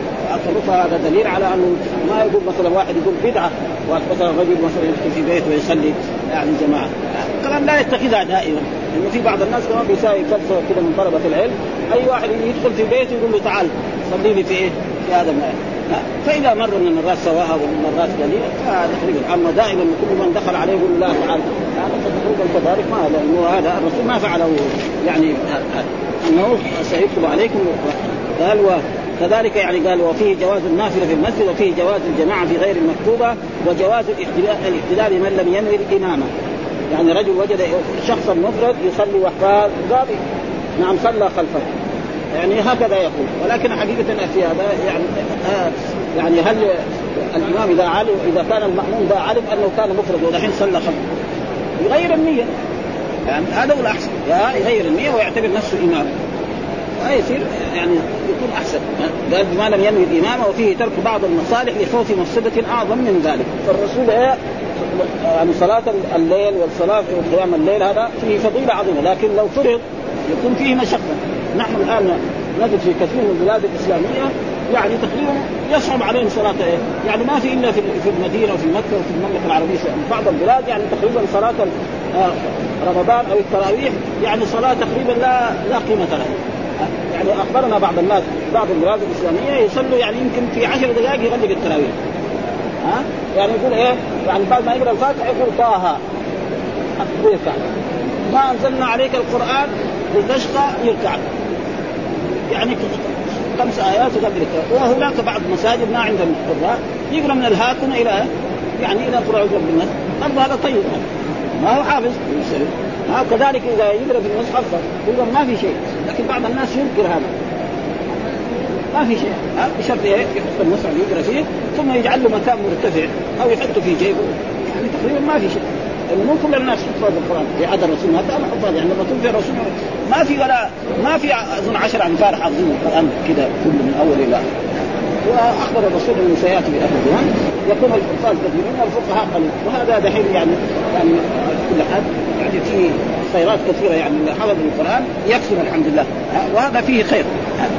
فهذا دليل على أنه ما يقول مثلا واحد يقول بدعة مثلا رجل مثلا يدخل في بيته ويصلي. يعني جماعة. كلام لا يتخذها دائما. لأنه في بعض الناس كمان بيساوي فلسفه كذا من طلبة العلم. أي واحد يدخل في بيته يقول له تعال صلي لي في إيه؟ في هذا المكان. فإذا مر من المرات سواها ومن المرات قليلا فهذا تقريبا أما دائما كل من دخل عليه يقول الله تعالى هذا تقريبا كذلك ما لأنه هذا الرسول ما فعله. يعني إنه سيكتب عليكم. قال كذلك يعني قال وفيه جواز النافلة في المسجد وفيه جواز الجماعة في غير المكتوبة وجواز الاحتلال بمن لم ينوي الإمامة. يعني رجل وجد شخصا مفرد يصلي وحده قال نعم صلى خلفه. يعني هكذا يقول. ولكن حقيقة في هذا يعني آه يعني هل الإمام إذا علم إذا كان المأموم إذا علم أنه كان مفرد ودحين صلى خلفه يغير النية. يعني هذا هو الأحسن. يغير النية ويعتبر نفسه إمام. يصير يعني يكون أحسن. قال بما لم ينوي الإمامة وفيه ترك بعض المصالح لخوف مفسدة أعظم من ذلك. فالرسول يعني صلاة الليل والصلاة في قيام الليل هذا فيه فضيلة عظيمة لكن لو فرض يكون فيه مشقة. نحن الآن نجد في كثير من البلاد الإسلامية يعني تقريبا يصعب عليهم صلاة إيه؟ يعني ما في إلا في المدينة وفي مكة وفي المملكة العربية بعض البلاد يعني تقريبا صلاة آه، رمضان أو التراويح يعني صلاة تقريبا لا لا قيمة لها. يعني أخبرنا بعض الناس بعض البلاد الإسلامية يصلوا يعني يمكن في عشر دقائق يغلق التراويح. ها؟ يعني يقول إيه؟ يعني بعد ما يقرأ الفاتحة يقول طه. يركع ما أنزلنا عليك القرآن لتشقى يركع يعني خمس آيات وقبل وهناك بعض المساجد ما عندهم القراء يقرأ من الهاكم إلى يعني إلى اعوذ برب الناس برضه هذا طيب. ما هو حافظ؟ ها كذلك إذا يقرأ في المصحف يقول ما في شيء. لكن بعض الناس ينكر هذا. ما في شيء. ها؟ بشرط إيه؟ يحط المصحف يقرأ فيه ثم يجعل له مكان مرتفع أو يحطه في جيبه يعني تقريبا ما في شيء. مو كل الناس يحفظ القرآن. في عهد الرسول ما كان حفاظ. يعني لما توفي الرسول ما في ولا ما في أظن 10 أنفار حافظين القرآن كذا كله من أول إلى آخر. وأخبر الرسول إنه سيأتي اخر الزمان يكون الحفاظ كثيرين والفقهاء قليل وهذا دحين يعني يعني كل حد يعني في خيرات كثيرة يعني حفظ القرآن يكثر الحمد لله. وهذا فيه خير.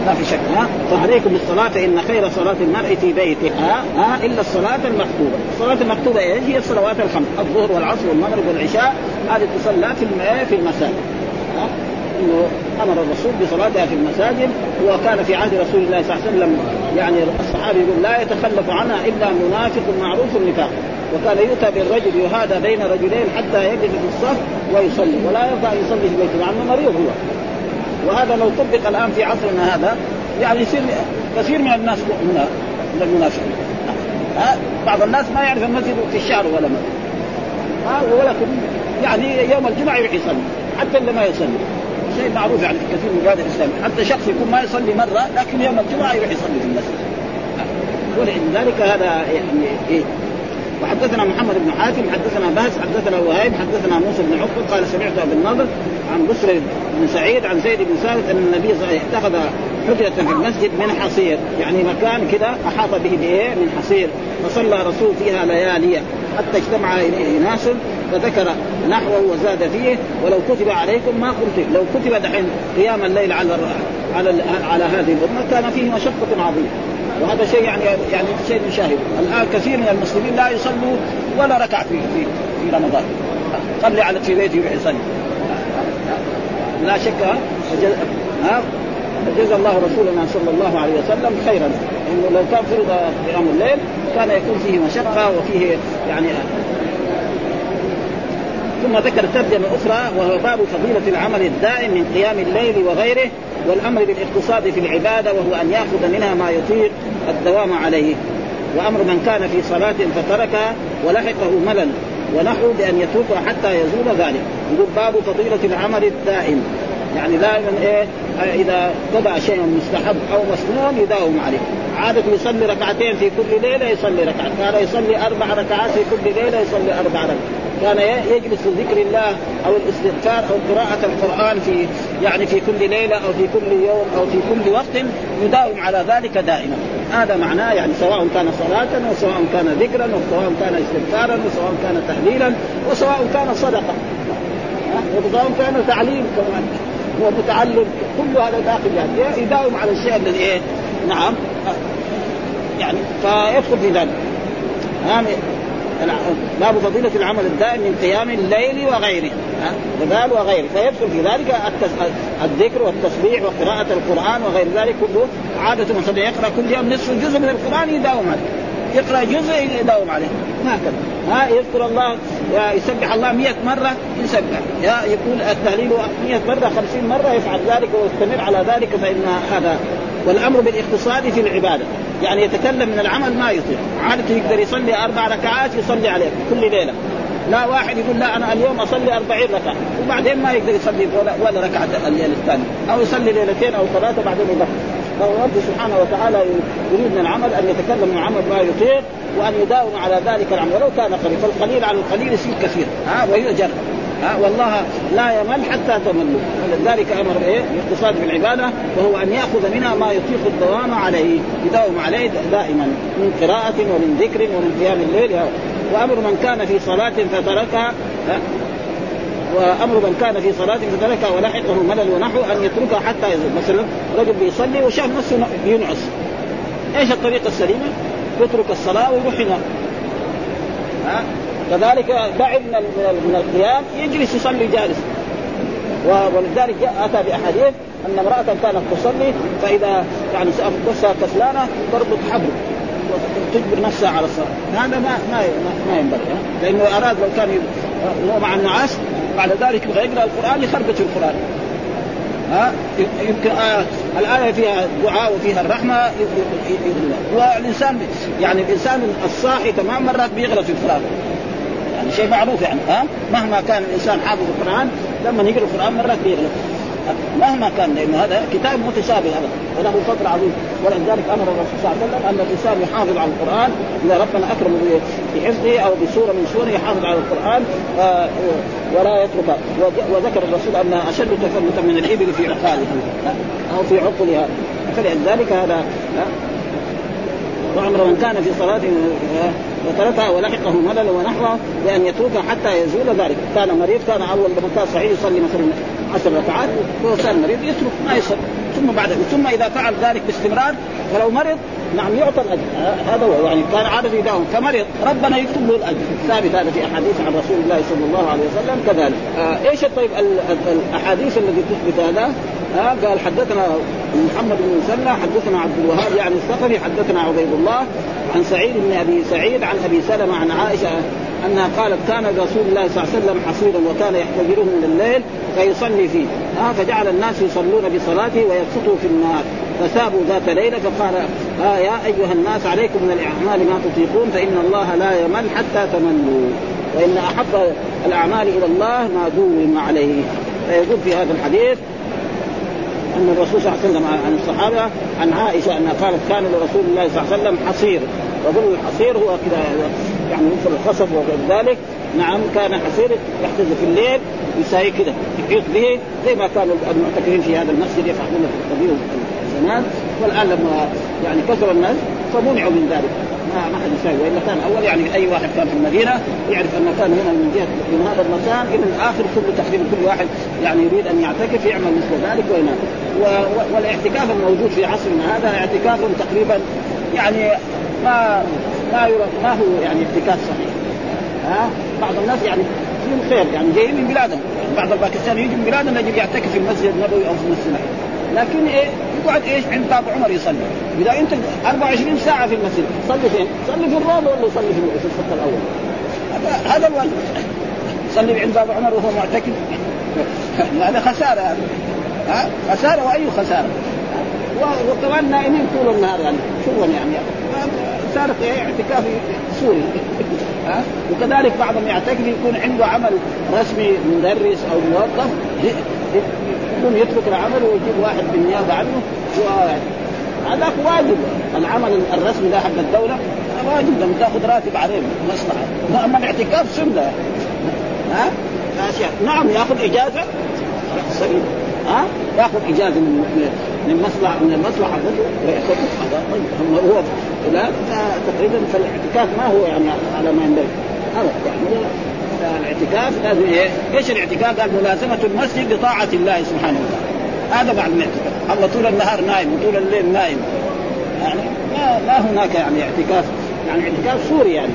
ما في شك. ها فعليكم بالصلاة فان خير صلاة المرء في بيته ها, إلا الصلاة المكتوبة، الصلاة المكتوبة إيش؟ هي الصلوات الخمس الظهر والعصر والمغرب والعشاء هذه تصلى في في المساجد. إنه أمر الرسول بصلاتها في المساجد وكان في عهد رسول الله صلى الله عليه وسلم يعني الصحابي يقول لا يتخلف عنها إلا منافق معروف النفاق وكان يؤتى بالرجل يهادى بين رجلين حتى يجلس في الصف ويصلي ولا يرضى ان يصلي في بيته مع إنه مريض هو. وهذا لو طبق الآن في عصرنا هذا يعني يصير كثير من الناس من من المنافقين. بعض الناس ما يعرف المسجد في الشهر ولا مسجد ولكن يعني يوم الجمعة يروح يصلي حتى اللي ما يصلي. شيء معروف يعني في كثير من بلاد الإسلام. حتى شخص يكون ما يصلي مرة لكن يوم الجمعة يروح يصلي في المسجد. ولذلك هذا يعني إيه؟ وحدثنا محمد بن حاتم حدثنا بهز حدثنا وهيب حدثنا موسى بن عقبة قال سمعت ابن النضر عن بسر بن سعيد عن زيد بن ثابت أن النبي صلى الله عليه وسلم اتخذ حجرة في المسجد من حصير يعني مكان كذا أحاط به بإيه؟ من حصير. فصلى رسول فيها ليالي حتى اجتمع إليه ناس فذكر نحوه وزاد فيه ولو كتب عليكم ما قلت لو كتب دحين قيام الليل على على على هذه الأمة كان فيه مشقة عظيمة. وهذا شيء يعني يعني شيء نشاهده الآن كثير من المسلمين لا يصلوا ولا ركعة في في في رمضان. قبل على في بيته يصلي لا شك ها؟ جزا الله رسولنا صلى الله عليه وسلم خيرا. إنه لو كان فرض قيام الليل كان يكون فيه مشقة وفيه يعني ثم ذكر ترجمة أخرى وهو باب فضيلة العمل الدائم من قيام الليل وغيره والأمر بالاقتصاد في العبادة وهو أن يأخذ منها ما يطيق الدوام عليه. وأمر من كان في صلاة فتركها ولحقه ملل ونحو بأن يتركها حتى يزول ذلك. يقول باب فضيلة العمل الدائم. يعني دائما إيه؟ إذا قضى شيء مستحب أو مسنون يداوم عليه. عادة يصلي ركعتين في كل ليلة يصلي ركعة كان يصلي أربع ركعات في كل ليلة يصلي أربع ركعات. كان يجلس لذكر الله أو الاستغفار أو قراءة القرآن في يعني في كل ليلة أو في كل يوم أو في كل وقت يداوم على ذلك دائما. هذا معناه يعني سواء كان صلاة وسواء كان ذكرا وسواء كان استغفارا وسواء كان تهليلا وسواء كان صدقة وسواء كان تعليم كمان. ومتعلم كل هذا داخل يعني يداوم على الشيء الذي إيه؟ نعم. يعني فيدخل في ذلك. باب فضيله العمل الدائم من قيام الليل وغيره. وقال وغيره. فيدخل في ذلك الذكر والتسبيح وقراءة القرآن وغير ذلك كله عادة مثلا يقرأ كل يوم نصف جزء من القرآن يداوم يقرأ جزء يداوم عليه. هكذا. ها يذكر الله يسبح الله مئة مرة يسبح. يا يقول التهليل مئة مرة خمسين مرة يفعل ذلك ويستمر على ذلك فإن هذا والأمر بالاقتصاد في العبادة. يعني يتكلم من العمل ما يطيق عادة يقدر يصلي أربع ركعات يصلي عليه كل ليلة. لا واحد يقول لا أنا اليوم أصلي 40 ركعة. وبعدين ما يقدر يصلي ولا, ولا ركعة الليلة الثانية. أو يصلي ليلتين أو ثلاثة بعدين يبقى فالرب سبحانه وتعالى يريد من العمل أن يتكلم من عمل ما يطيق وأن يداوم على ذلك العمل. ولو كان قليل فالقليل على القليل يصير كثير. ها ويؤجر. ها والله لا يمل حتى تملوا. ولذلك أمر إيه؟ الاقتصاد في العباده وهو أن يأخذ منها ما يطيق الدوام عليه. يداوم عليه دائما من قراءة ومن ذكر ومن قيام الليل. وأمر من كان في صلاة فتركها وأمر من كان في صلاة فتركها ولحقه ملل ونحو أن يتركها حتى يزول مثلا رجل بيصلي وشاف نفسه ينعس. إيش الطريقة السليمة؟ يترك الصلاة ويروح ينام ها؟ كذلك بعد من من القيام يجلس يصلي جالس. ولذلك جاء أتى بأحاديث أن امرأة كانت تصلي فإذا يعني نفسها كسلانه تربط حبل وتجبر نفسها على الصلاة. هذا ما ما ما ينبغي. لأنه أراد لو كان مع النعاس بعد ذلك يبغى يقرأ القرآن يخربط القرآن. ها؟ يمكن آية الآية فيها دعاء وفيها الرحمة والإنسان يعني الإنسان الصاحي تمام مرات بيغلط في القرآن. يعني شيء معروف يعني ها؟ مهما كان الإنسان حافظ القرآن لما يقرأ القرآن مرات بيغلط مهما كان لأن هذا كتاب متشابه هذا وله فضل عظيم. ولذلك أمر الرسول صلى الله عليه وسلم أن الإنسان يحافظ على القرآن إذا ربنا اكرمه بحفظه أو بسورة من سورة يحافظ على القرآن آه، ولا يتركه وذكر الرسول أن أشد تفلتا من الإبل في عقالها أو في عقلها. فلذلك هذا وامر من كان في صلاة وتركها ولحقه ملل ونحوه بأن يتركها حتى يزول ذلك، كان مريض كان أول لما كان صحيح يصلي مثلا عشر ركعات وهو صار مريض يترك ما يصلي. ثم بعد ثم إذا فعل ذلك باستمرار ولو مرض نعم يعطى الأجر. هذا هو يعني كان عادة يداوم. فمرض ربنا يكتب له الأجر. ثابت هذا في أحاديث عن رسول الله صلى الله عليه وسلم كذلك. آه إيش طيب الأحاديث التي تثبت هذا؟ آه قال حدثنا محمد بن مسلى حدثنا عبد الوهاب يعني الثقفي حدثنا عبيد الله عن سعيد بن أبي سعيد عن أبي سلمة عن عائشة أنها قالت كان رسول الله صلى الله عليه وسلم حصيرا وكان يحتجره من الليل فيصلي فيه. آه فجعل الناس يصلون بصلاته ويبسطوا في النار فسابوا ذات ليلة فقال آه يا أيها الناس عليكم من الأعمال ما تطيقون فإن الله لا يمل حتى تملوا وإن أحب الأعمال إلى الله ما دوم عليه. فيقول في هذا الحديث أن الرسول صلى الله عليه وسلم عن الصحابة عن عائشة أنها قالت كان لرسول الله صلى الله عليه وسلم حصير. وظل الحصير هو كذا يعني مثل الخصب وغير ذلك. نعم كان حصير يحتز في الليل يساوي كذا يحيط به زي ما كانوا المعتكفين في هذا المسجد يفعلون في القديم زمان والآن لما يعني كثر الناس فمنعوا من ذلك. ما ما حد يساوي. والا كان أول يعني أي واحد كان في المدينة يعرف ان كان هنا من جهة من هذا المكان إلى الآخر كله تقريبا كل واحد يعني يريد أن يعتكف يعمل مثل ذلك وينام والاعتكاف الموجود في عصرنا هذا اعتكاف تقريبا يعني ما ما ما هو يعني اعتكاف صحيح. ها؟ بعض الناس يعني فيهم خير يعني جايين من بلادهم. يعني بعض الباكستان يجي من بلادهم يجي يعتكف في المسجد النبوي أو في المسجد لكن إيه يقعد إيش عند باب عمر يصلي. إذا أنت 24 ساعة في المسجد صلي فين؟ صلي في الروضه ولا صلي في الصف الأول؟ هذا هذا الواجب صلي عند باب عمر وهو معتكف. هذا خسارة هذا. ها؟ خسارة وأي خسارة. وكمان نائمين طول النهار يعني شغلا يعني. صارت إيه اعتكاف سوري. ها؟ وكذلك بعضهم يعتكف يكون عنده عمل رسمي مدرس أو موظف. يكون يترك العمل ويجيب واحد بالنيابة عنه هذاك واجب. العمل الرسمي ده حق الدولة واجب. لما تاخذ راتب عليه مصلحة. اما الاعتكاف سنة. ها؟ اشياء نعم ياخذ إجازة. ها؟ ياخذ إجازة من من مصلحه من المصلحه حقته ويعتكف هذا طيب هو لا تقريبا فالاعتكاف ما هو يعني على ما ينبغي. هذا يعني. الاعتكاف لازم إيه؟ إيش الاعتكاف؟ قال ملازمة المسجد بطاعة الله سبحانه وتعالى. هذا بعد الاعتكاف الله طول النهار نايم وطول الليل نايم. يعني ما, ما هناك يعني اعتكاف يعني اعتكاف سوري يعني.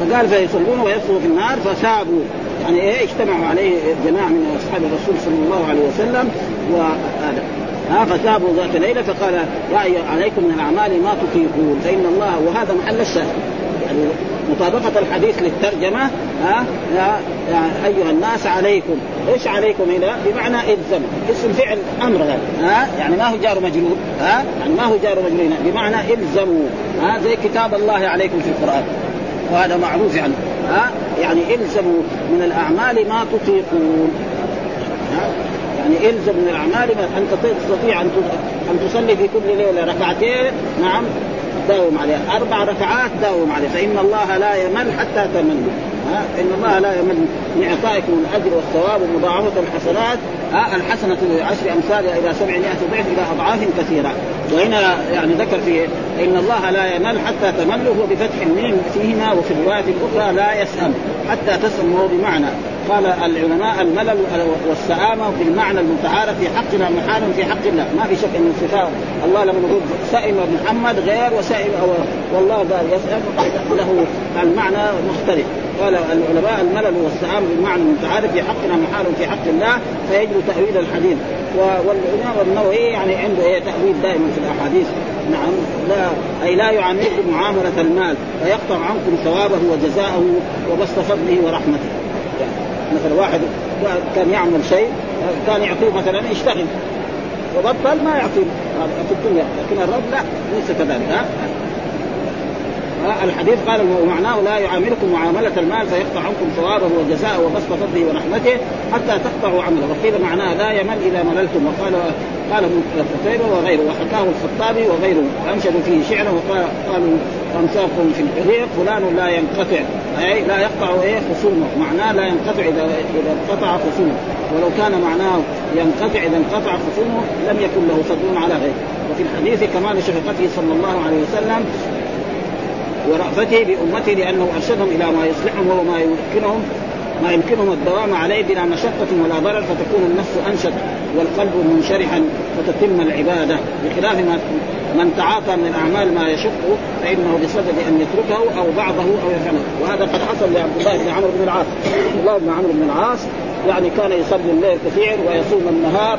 فقال فيصلون ويصلوا في النار فسابوا يعني إيه؟ اجتمعوا عليه جماعة من أصحاب الرسول صلى الله عليه وسلم وهذا. ها فثابوا ذات ليلة فقال يا عليكم من الأعمال ما تطيقون. فإن الله وهذا محل الشاهد. يعني مطابقة الحديث للترجمة ها؟ يا, يا أيها الناس عليكم. إيش عليكم هنا بمعنى إلزم. اسم فعل أمر ها؟ يعني ما هو جار مجرور ها؟ يعني ما هو جار مجرور بمعنى إلزموا ها؟ زي كتاب الله عليكم في القرآن. وهذا معروف يعني ها؟ يعني إلزموا من الأعمال ما تطيقون ها؟ يعني الزم من الأعمال ما انت تستطيع أن أن تصلي في كل ليلة ركعتين نعم؟ داوم عليها. أربع ركعات داوم عليها. فإن الله لا يمل حتى تملوا إن الله لا يمل من اعطائكم الأجر والثواب ومضاعفة الحسنات. الحسنة بعشر امثالها إلى سبعمائة ضعف إلى أضعاف كثيرة. وهنا يعني ذكر في إن الله لا يمل حتى تمل هو بفتح الميم فيهما وفي الرواية الأخرى لا يسأم حتى تسأم بمعنى. قال العلماء الملل والسآمة بالمعنى المتعارف في حقنا محال في حق الله. ما في شك ان الصفات الله لما نقول سئم محمد غير وسئم والله قال يسأم له المعنى مختلف. قال العلماء الملل والسآم بالمعنى المتعارف في حقنا محال في حق الله فيجب تأويل الحديث. والإمام النووي يعني عنده إيه تأويل دائما في الأحاديث؟ نعم. لا. أي لا يعاملكم معاملة المال فيقطع عنكم ثوابه وجزاءه وبسط فضله ورحمته. مثلا واحد كان يعمل شيء كان يعطيه مثلا يشتغل. وبطل ما يعطيه. في الدنيا لكن الرب لا ليس كذلك ها؟ الحديث قال ومعناه لا يعاملكم معاملة المال فيقطع عنكم ثوابه وجزاءه وبسط فضله ورحمته حتى تقطعوا عمله. وقيل معناه لا يمل إذا مللتم. وقال قال ابن قتيبة وغيره. وحكاه الخطابي وغيره. وأنشدوا فيه شعرا وقال قالوا أمساكم في الحريق فلان لا ينقطع. أي لا يقطع إيه؟ خصومه. معناه لا ينقطع إذا إذا انقطع خصومه. ولو كان معناه ينقطع إذا انقطع خصومه لم يكن له فضل على غيره. وفي الحديث كمال شفقته صلى الله عليه وسلم ورأفته بأمته لأنه أرشدهم إلى ما يصلحهم وما يمكنهم ما يمكنهم الدوام عليه بلا مشقة ولا ضرر فتكون النفس أنشط والقلب منشرحا فتتم العبادة. بخلاف ما من تعاطى من الأعمال ما يشقه فإنه بصدد أن يتركه أو بعضه أو يفعله. وهذا قد حصل لعبد الله بن عمرو بن العاص. عبد الله بن عمرو بن العاص يعني كان يصلي الليل كثير ويصوم النهار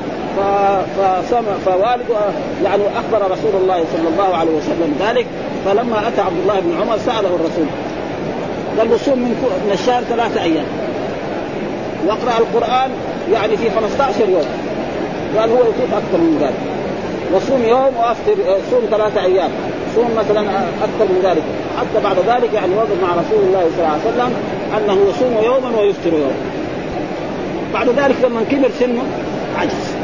فسمع فوالده يعني أخبر رسول الله صلى الله عليه وسلم ذلك فلما أتى عبد الله بن عمر سأله الرسول قال له صوم من الشهر ثلاثة أيام. واقرأ القرآن يعني في 15 يوم. قال هو يطيق أكثر من ذلك. وصوم يوم وافطر صوم ثلاثة أيام. صوم مثلا أكثر من ذلك. حتى بعد ذلك يعني وقف مع رسول الله صلى الله عليه وسلم أنه يصوم يوما ويفطر يوما. بعد ذلك لما كبر سنه عجز.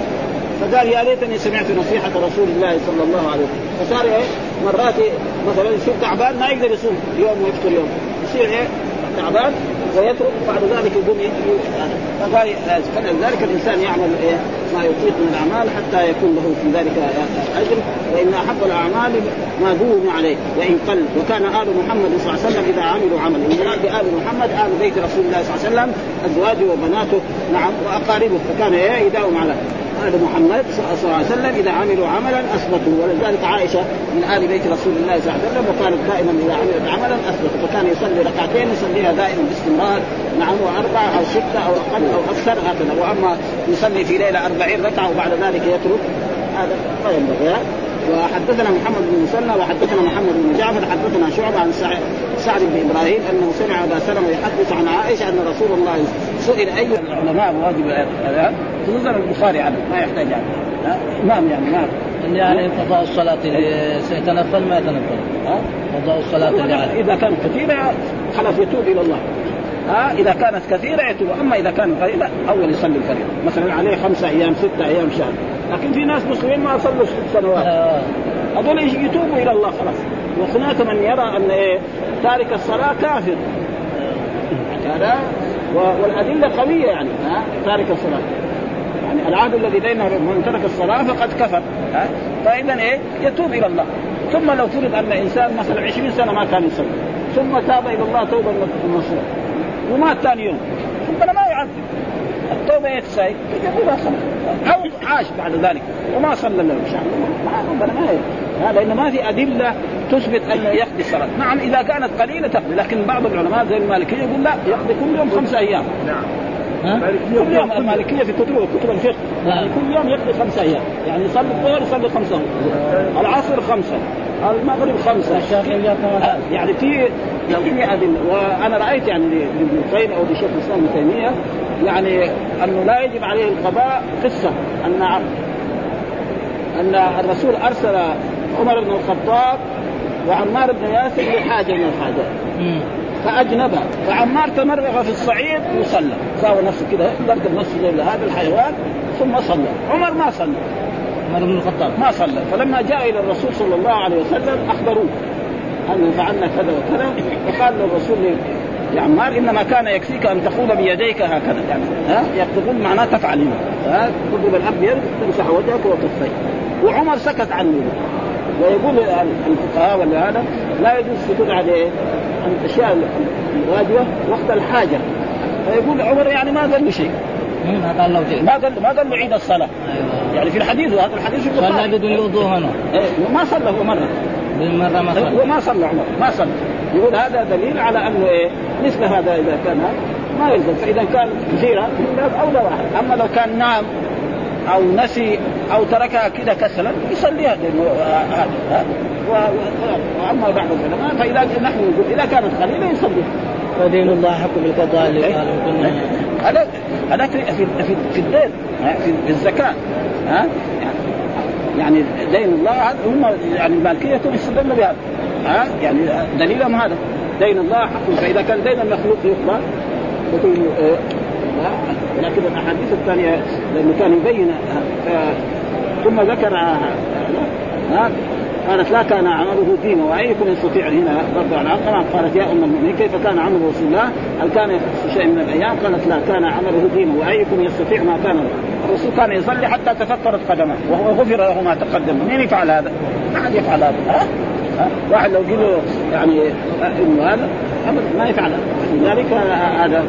فقال يا ليتني سمعت نصيحة رسول الله صلى الله عليه وسلم. فصار إيه؟ مرات مثلا يصير تعبان ما يقدر يصوم يوم ويفطر يوم. يصير إيه؟ تعبان ويترك بعد ذلك يقوم فلذلك الإنسان يعمل إيه؟ ما يطيق من الأعمال حتى يكون له في ذلك أجر وإن أحب الأعمال ما دوم عليه. وإن قل وكان آل محمد صلى الله عليه وسلم إذا عملوا عملا. المراد بآل محمد آل بيت رسول الله صلى الله عليه وسلم أزواجه وبناته نعم وأقاربه. فكان إيه يداوم على آل محمد صلى الله عليه وسلم إذا عملوا عملا أثبتوا. ولذلك عائشة من آل بيت رسول الله صلى الله عليه وسلم وكانت دائما إذا عملت عملا أثبتوا. فكان يصلي ركعتين يصليها دائما باستمرار. نعم وأربعة أو ستة أو أقل أو أكثر هكذا. وأما يصلي في ليلة أربعين ركعة وبعد ذلك يترك هذا لا ينبغي. وحدثنا محمد بن مسنى وحدثنا محمد بن جعفر حدثنا شعبة عن سعد بن إبراهيم أنه سمع أبا سلمة يحدث عن عائشة أن رسول الله سئل أي العلماء واجب خصوصا البخاري عنه ما يحتاج عنه إمام يعني ما يعني قضاء الصلاة اللي سيتنفل ما يتنفل. قضاء الصلاة اللي عليه. إذا كانت كثيرة خلاص يتوب إلى الله. ها إذا كانت كثيرة يتوب. أما إذا كانت قليلة أول يصلي الفريضة. مثلا عليه خمسة أيام ستة أيام شهر. لكن في ناس مسلمين ما صلوا ست سنوات. آه. هذول يتوبوا إلى الله خلاص. وهناك من يرى أن إيه تارك الصلاة كافر. هذا والأدلة قوية يعني ها تارك الصلاة. يعني العهد الذي بين من ترك الصلاة فقد كفر. ها فاذا إيه يتوب إلى الله. ثم لو فرض أن إنسان مثلا 20 سنة ما كان يصلي. ثم تاب إلى الله توبة نصوحا ومات ثاني يوم ربنا ما يعذب التوبة إيه؟ يقول خلاص أو عاش بعد ذلك وما صلى له العشاء ما ما ها لأن ما في أدلة تثبت انه يقضي الصلاة، نعم إذا كانت قليلة تقضي، لكن بعض العلماء زي المالكية يقول لا يقضي كل يوم خمسة أيام. نعم. كل يوم المالكيه في كتب كتب الفقه. يعني كل يوم يقضي خمسة أيام، يعني يصلي الظهر يصلي خمسة. العصر خمسة. المغرب خمسة. يعني في وأنا رأيت يعني لابن القيم أو لشيخ الإسلام ابن تيمية يعني أنه لا يجب عليه القضاء قصة أن أن الرسول أرسل عمر بن الخطاب وعمار بن ياسر لحاجة من الحاجات. فأجنب. فعمار تمرغ في الصعيد وصلى. ساوى نفسه كده قدم نفسه زي هذا الحيوان ثم صلى. عمر ما صلى. عمر بن الخطاب. ما صلى. فلما جاء إلى الرسول صلى الله عليه وسلم أخبروه. انه فعلنا كذا وكذا. فقال للرسول يا عمار إنما كان يكفيك أن تقول بيديك هكذا. يعني ها يقول معناه تفعل هنا ها تضرب الأب تمسح وجهك وكفيك. وعمر سكت عنه. ويقول الفقهاء ولا هذا لا يجوز السكوت على إيه؟ عن الاشياء الواجبه وقت الحاجة. فيقول عمر يعني ما قال له شيء. ما قال له شيء. ما قال ما قال له عيد الصلاة. أيوة. يعني في الحديث وهذا الحديث صلى بدون وضوء هنا. إيه ما صلى هو مرة. بالمرة ما صلى. هو ما صلى عمر. ما صلى. يقول هذا دليل على أنه إيه؟ مثل هذا إذا كان ما يلزم. فإذا كان كثيرا أولى واحد. أما لو كان نام أو نسي أو تركها كذا كسلا يصليها هذا وأما بعض العلماء فإذا نحن نقول إذا كانت قليلة يصليها ودين الله حق بالقضاء اللي إيه. قالوا هذا هذا في في في الدين في الزكاة ها. يعني دين الله هم يعني المالكيه يستدلون بهذا ها. يعني دليلهم هذا. دين الله حق فإذا كان دين المخلوق يقضى إيه؟ لكن الأحاديث الثانية لأنه كان يبين ثم ذكر ها قالت لا كان عمله دين وأيكم يستطيع هنا رد على كما قالت يا أم المؤمنين كيف كان عمل رسول الله؟ هل كان يخص شيء من الأيام؟ قالت لا كان عمله دين وأيكم يستطيع ما كان الرسول كان يصلي حتى تفطرت قدمه وهو غفر له ما تقدم، مين يفعل هذا؟ ما حد يفعل هذا؟ ها؟ واحد لو قيل يعني إنه هذا ابدا ما يفعل. لذلك هذا.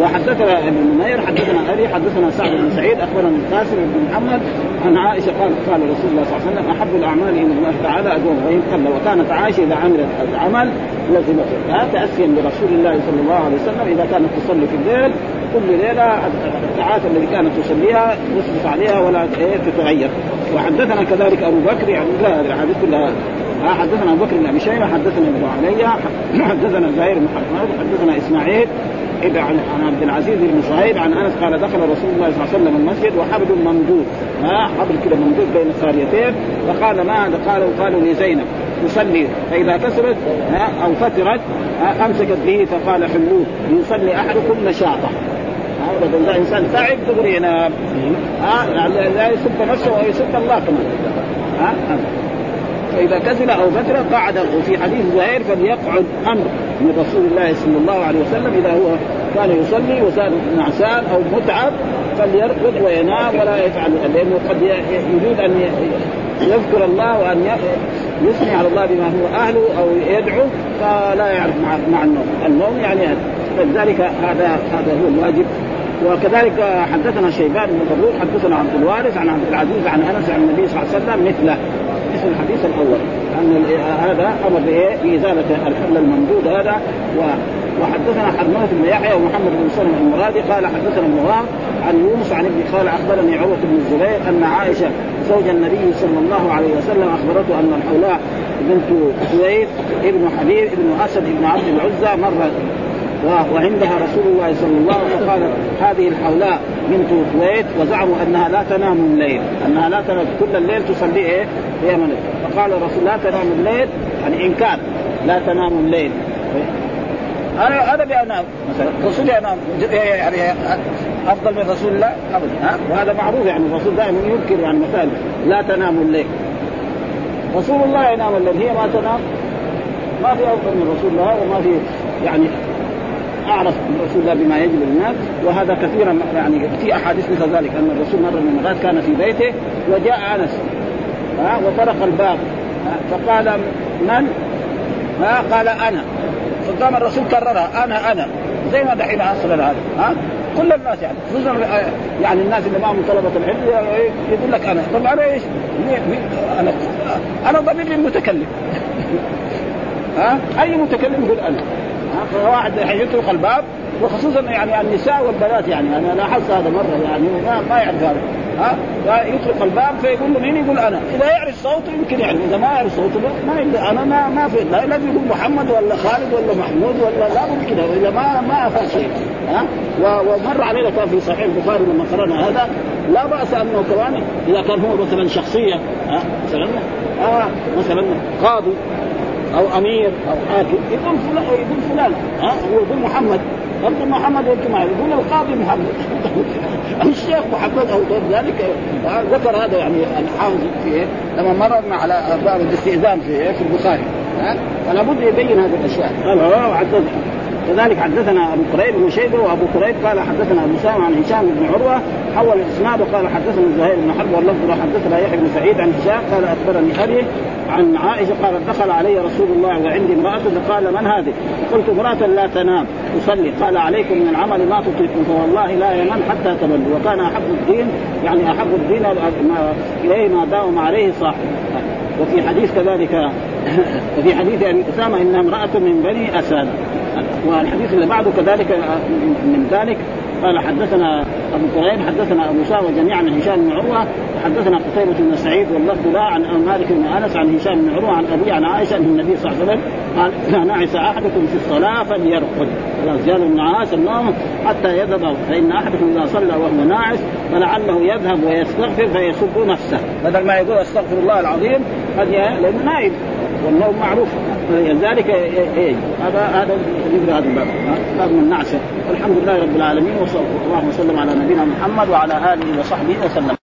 وحدثنا ابن نمير حدثنا أبي حدثنا سعد بن سعيد أخبرنا القاسم بن محمد عن عائشة قال قال رسول الله صلى الله عليه وسلم أحب الأعمال إلى الله تعالى أدوم وإن قل. وكانت عائشة إذا عملت العمل لزمته تاسيا برسول الله صلى الله عليه وسلم إذا كانت تصلي في الليل كل ليلة الساعات التي كانت تصليها يصبح عليها ولا إيه تتغير. وحدثنا كذلك أبو بكر يعني لا الاحاديث كلها حدثنا أبو بكر بن أبي شيبة حدثنا ابن علي حدثنا زهير بن حرب حدثنا إسماعيل عن عبد العزيز بن صهيب عن أنس قال دخل رسول الله صلى الله عليه وسلم المسجد وحبل ممدود ها حبل كده ممدود بين الساريتين فقال ما هذا؟ قالوا قالوا لزينب تصلي فإذا كسرت أو فترت أمسكت به فقال حلوة ليصلي أحدكم نشاطه. ابدا اذا انسان تعب دغري ينام. ها لا يسب نفسه ويسب الله كمان. ها فإذا كسل أو فتر قعد وفي حديث زهير فليقعد أمر من رسول الله صلى الله عليه وسلم إذا هو كان يصلي وصار نعسان أو متعب فليرقد وينام ولا يفعل لأنه قد يريد أن يذكر الله وأن يثني على الله بما هو أهله أو يدعو فلا يعرف مع, مع النوم، النوم يعني فلذلك هذا هذا هو الواجب. وكذلك حدثنا شيبان بن فضول حدثنا عبد الوارث عن عبد العزيز عن أنس عن النبي صلى الله عليه وسلم مثله. مثل الحديث الأول أن هذا أمر بايه؟ بإزالة الحمل الممدود هذا و وحدثنا حرمات بن يحيى ومحمد بن سلمة المرادي قال حدثنا ابن عن يونس عن ابن قال أخبرني عروة بن الزبير أن عائشة زوج النبي صلى الله عليه وسلم أخبرته أن الحولاء بنت سويد ابن حبيب ابن أسد ابن عبد العزى مر وعندها رسول الله صلى الله عليه وسلم قال هذه الحولاء بنت كويت وزعموا أنها لا تنام الليل أنها لا تنام كل الليل تصلي إيه؟ في يمن فقال الرسول لا تنام الليل يعني انكار لا تنام الليل. أنا أنا بأنام مثلا الرسول ينام يعني أفضل من رسول الله؟ ابدا وهذا معروف يعني الرسول دائما يذكر يعني مثلا لا تنام الليل. رسول الله ينام الليل هي ما تنام؟ ما في أفضل من رسول الله وما في يعني أعرف رسول الله بما يجب للناس وهذا كثيرا يعني في أحاديث مثل ذلك أن الرسول مره من المرات كان في بيته وجاء أنس ها وطرق الباب فقال من؟ ها قال أنا. فقام الرسول كررها أنا أنا. زي ما دحين حصل هذا ها؟ كل الناس يعني خصوصا يعني الناس اللي معهم طلبة العلم يقول لك أنا. طب أنا إيش؟ أنا أنا ضمير المتكلم. ها؟ أي متكلم يقول أنا؟ فواحد يطرق الباب وخصوصا يعني النساء والبنات يعني أنا لاحظت هذا مرة يعني ما, ما يعرف هذا. ها؟ يطرق الباب فيقول له مين؟ يقول أنا. إذا يعرف صوته يمكن يعني إذا ما يعرف صوته ما يقول أنا ما ما في لا لازم يقول محمد ولا خالد ولا محمود ولا لا كذا واذا ما ما أفهم شيء. ها؟ ومر علينا كان في صحيح البخاري لما قرأنا هذا. لا بأس أنه كمان إذا كان هو مثلا شخصية ها؟ مثلا آه مثلا قاضي. أو أمير أو حاكم يقول فلان يقول فلان. ها؟ هو يقول محمد. برضه محمد يمكن ما يقول القاضي محمد. الشيخ محمد أو غير ذلك. ذكر هذا يعني الحافظ في لما مررنا على باب الاستئذان في في البخاري. ها؟ فلا بد يبين هذه الأشياء. قال حدثنا كذلك حدثنا أبو قريب بن شيبه وأبو قريب قال حدثنا سامع عن هشام بن عروة حول الإسناد وقال حدثنا زهير بن حرب واللفظ حدثنا يحيى بن سعيد عن هشام قال أخبرني أبي عن عائشة قالت دخل علي رسول الله وعندي امرأة فقال من هذه؟ قلت امرأة لا تنام تصلي قال عليكم من العمل ما تطيقون فوالله لا ينام حتى تملوا وكان أحب الدين يعني أحب الدين إليه ما داوم عليه صاحبه. وفي حديث كذلك وفي حديث أبي أسامة انها امرأة من بني أسد. والحديث اللي بعده كذلك من ذلك قال حدثنا أبو كريم حدثنا أبو سامه جميعا عن هشام بن عروة حدثنا قتيبة بن سعيد واللفظ لا عن مالك بن أنس عن هشام بن عروة عن أبي عن عائشة ان النبي صلى الله عليه وسلم قال اذا نعس أحدكم في الصلاة فليرقد. خلاص بن عاص النوم حتى يذهب فإن أحدكم إذا صلى وهو ناعس فلعله يذهب ويستغفر فيسب نفسه. بدل ما يقول أستغفر الله العظيم قد لأنه نائم والنوم معروف. لذلك إيه؟ هذا هذا يقرا هذا الباب. باب من النعسه والحمد لله رب العالمين وصلى الله وسلم على نبينا محمد وعلى آله وصحبه وسلم.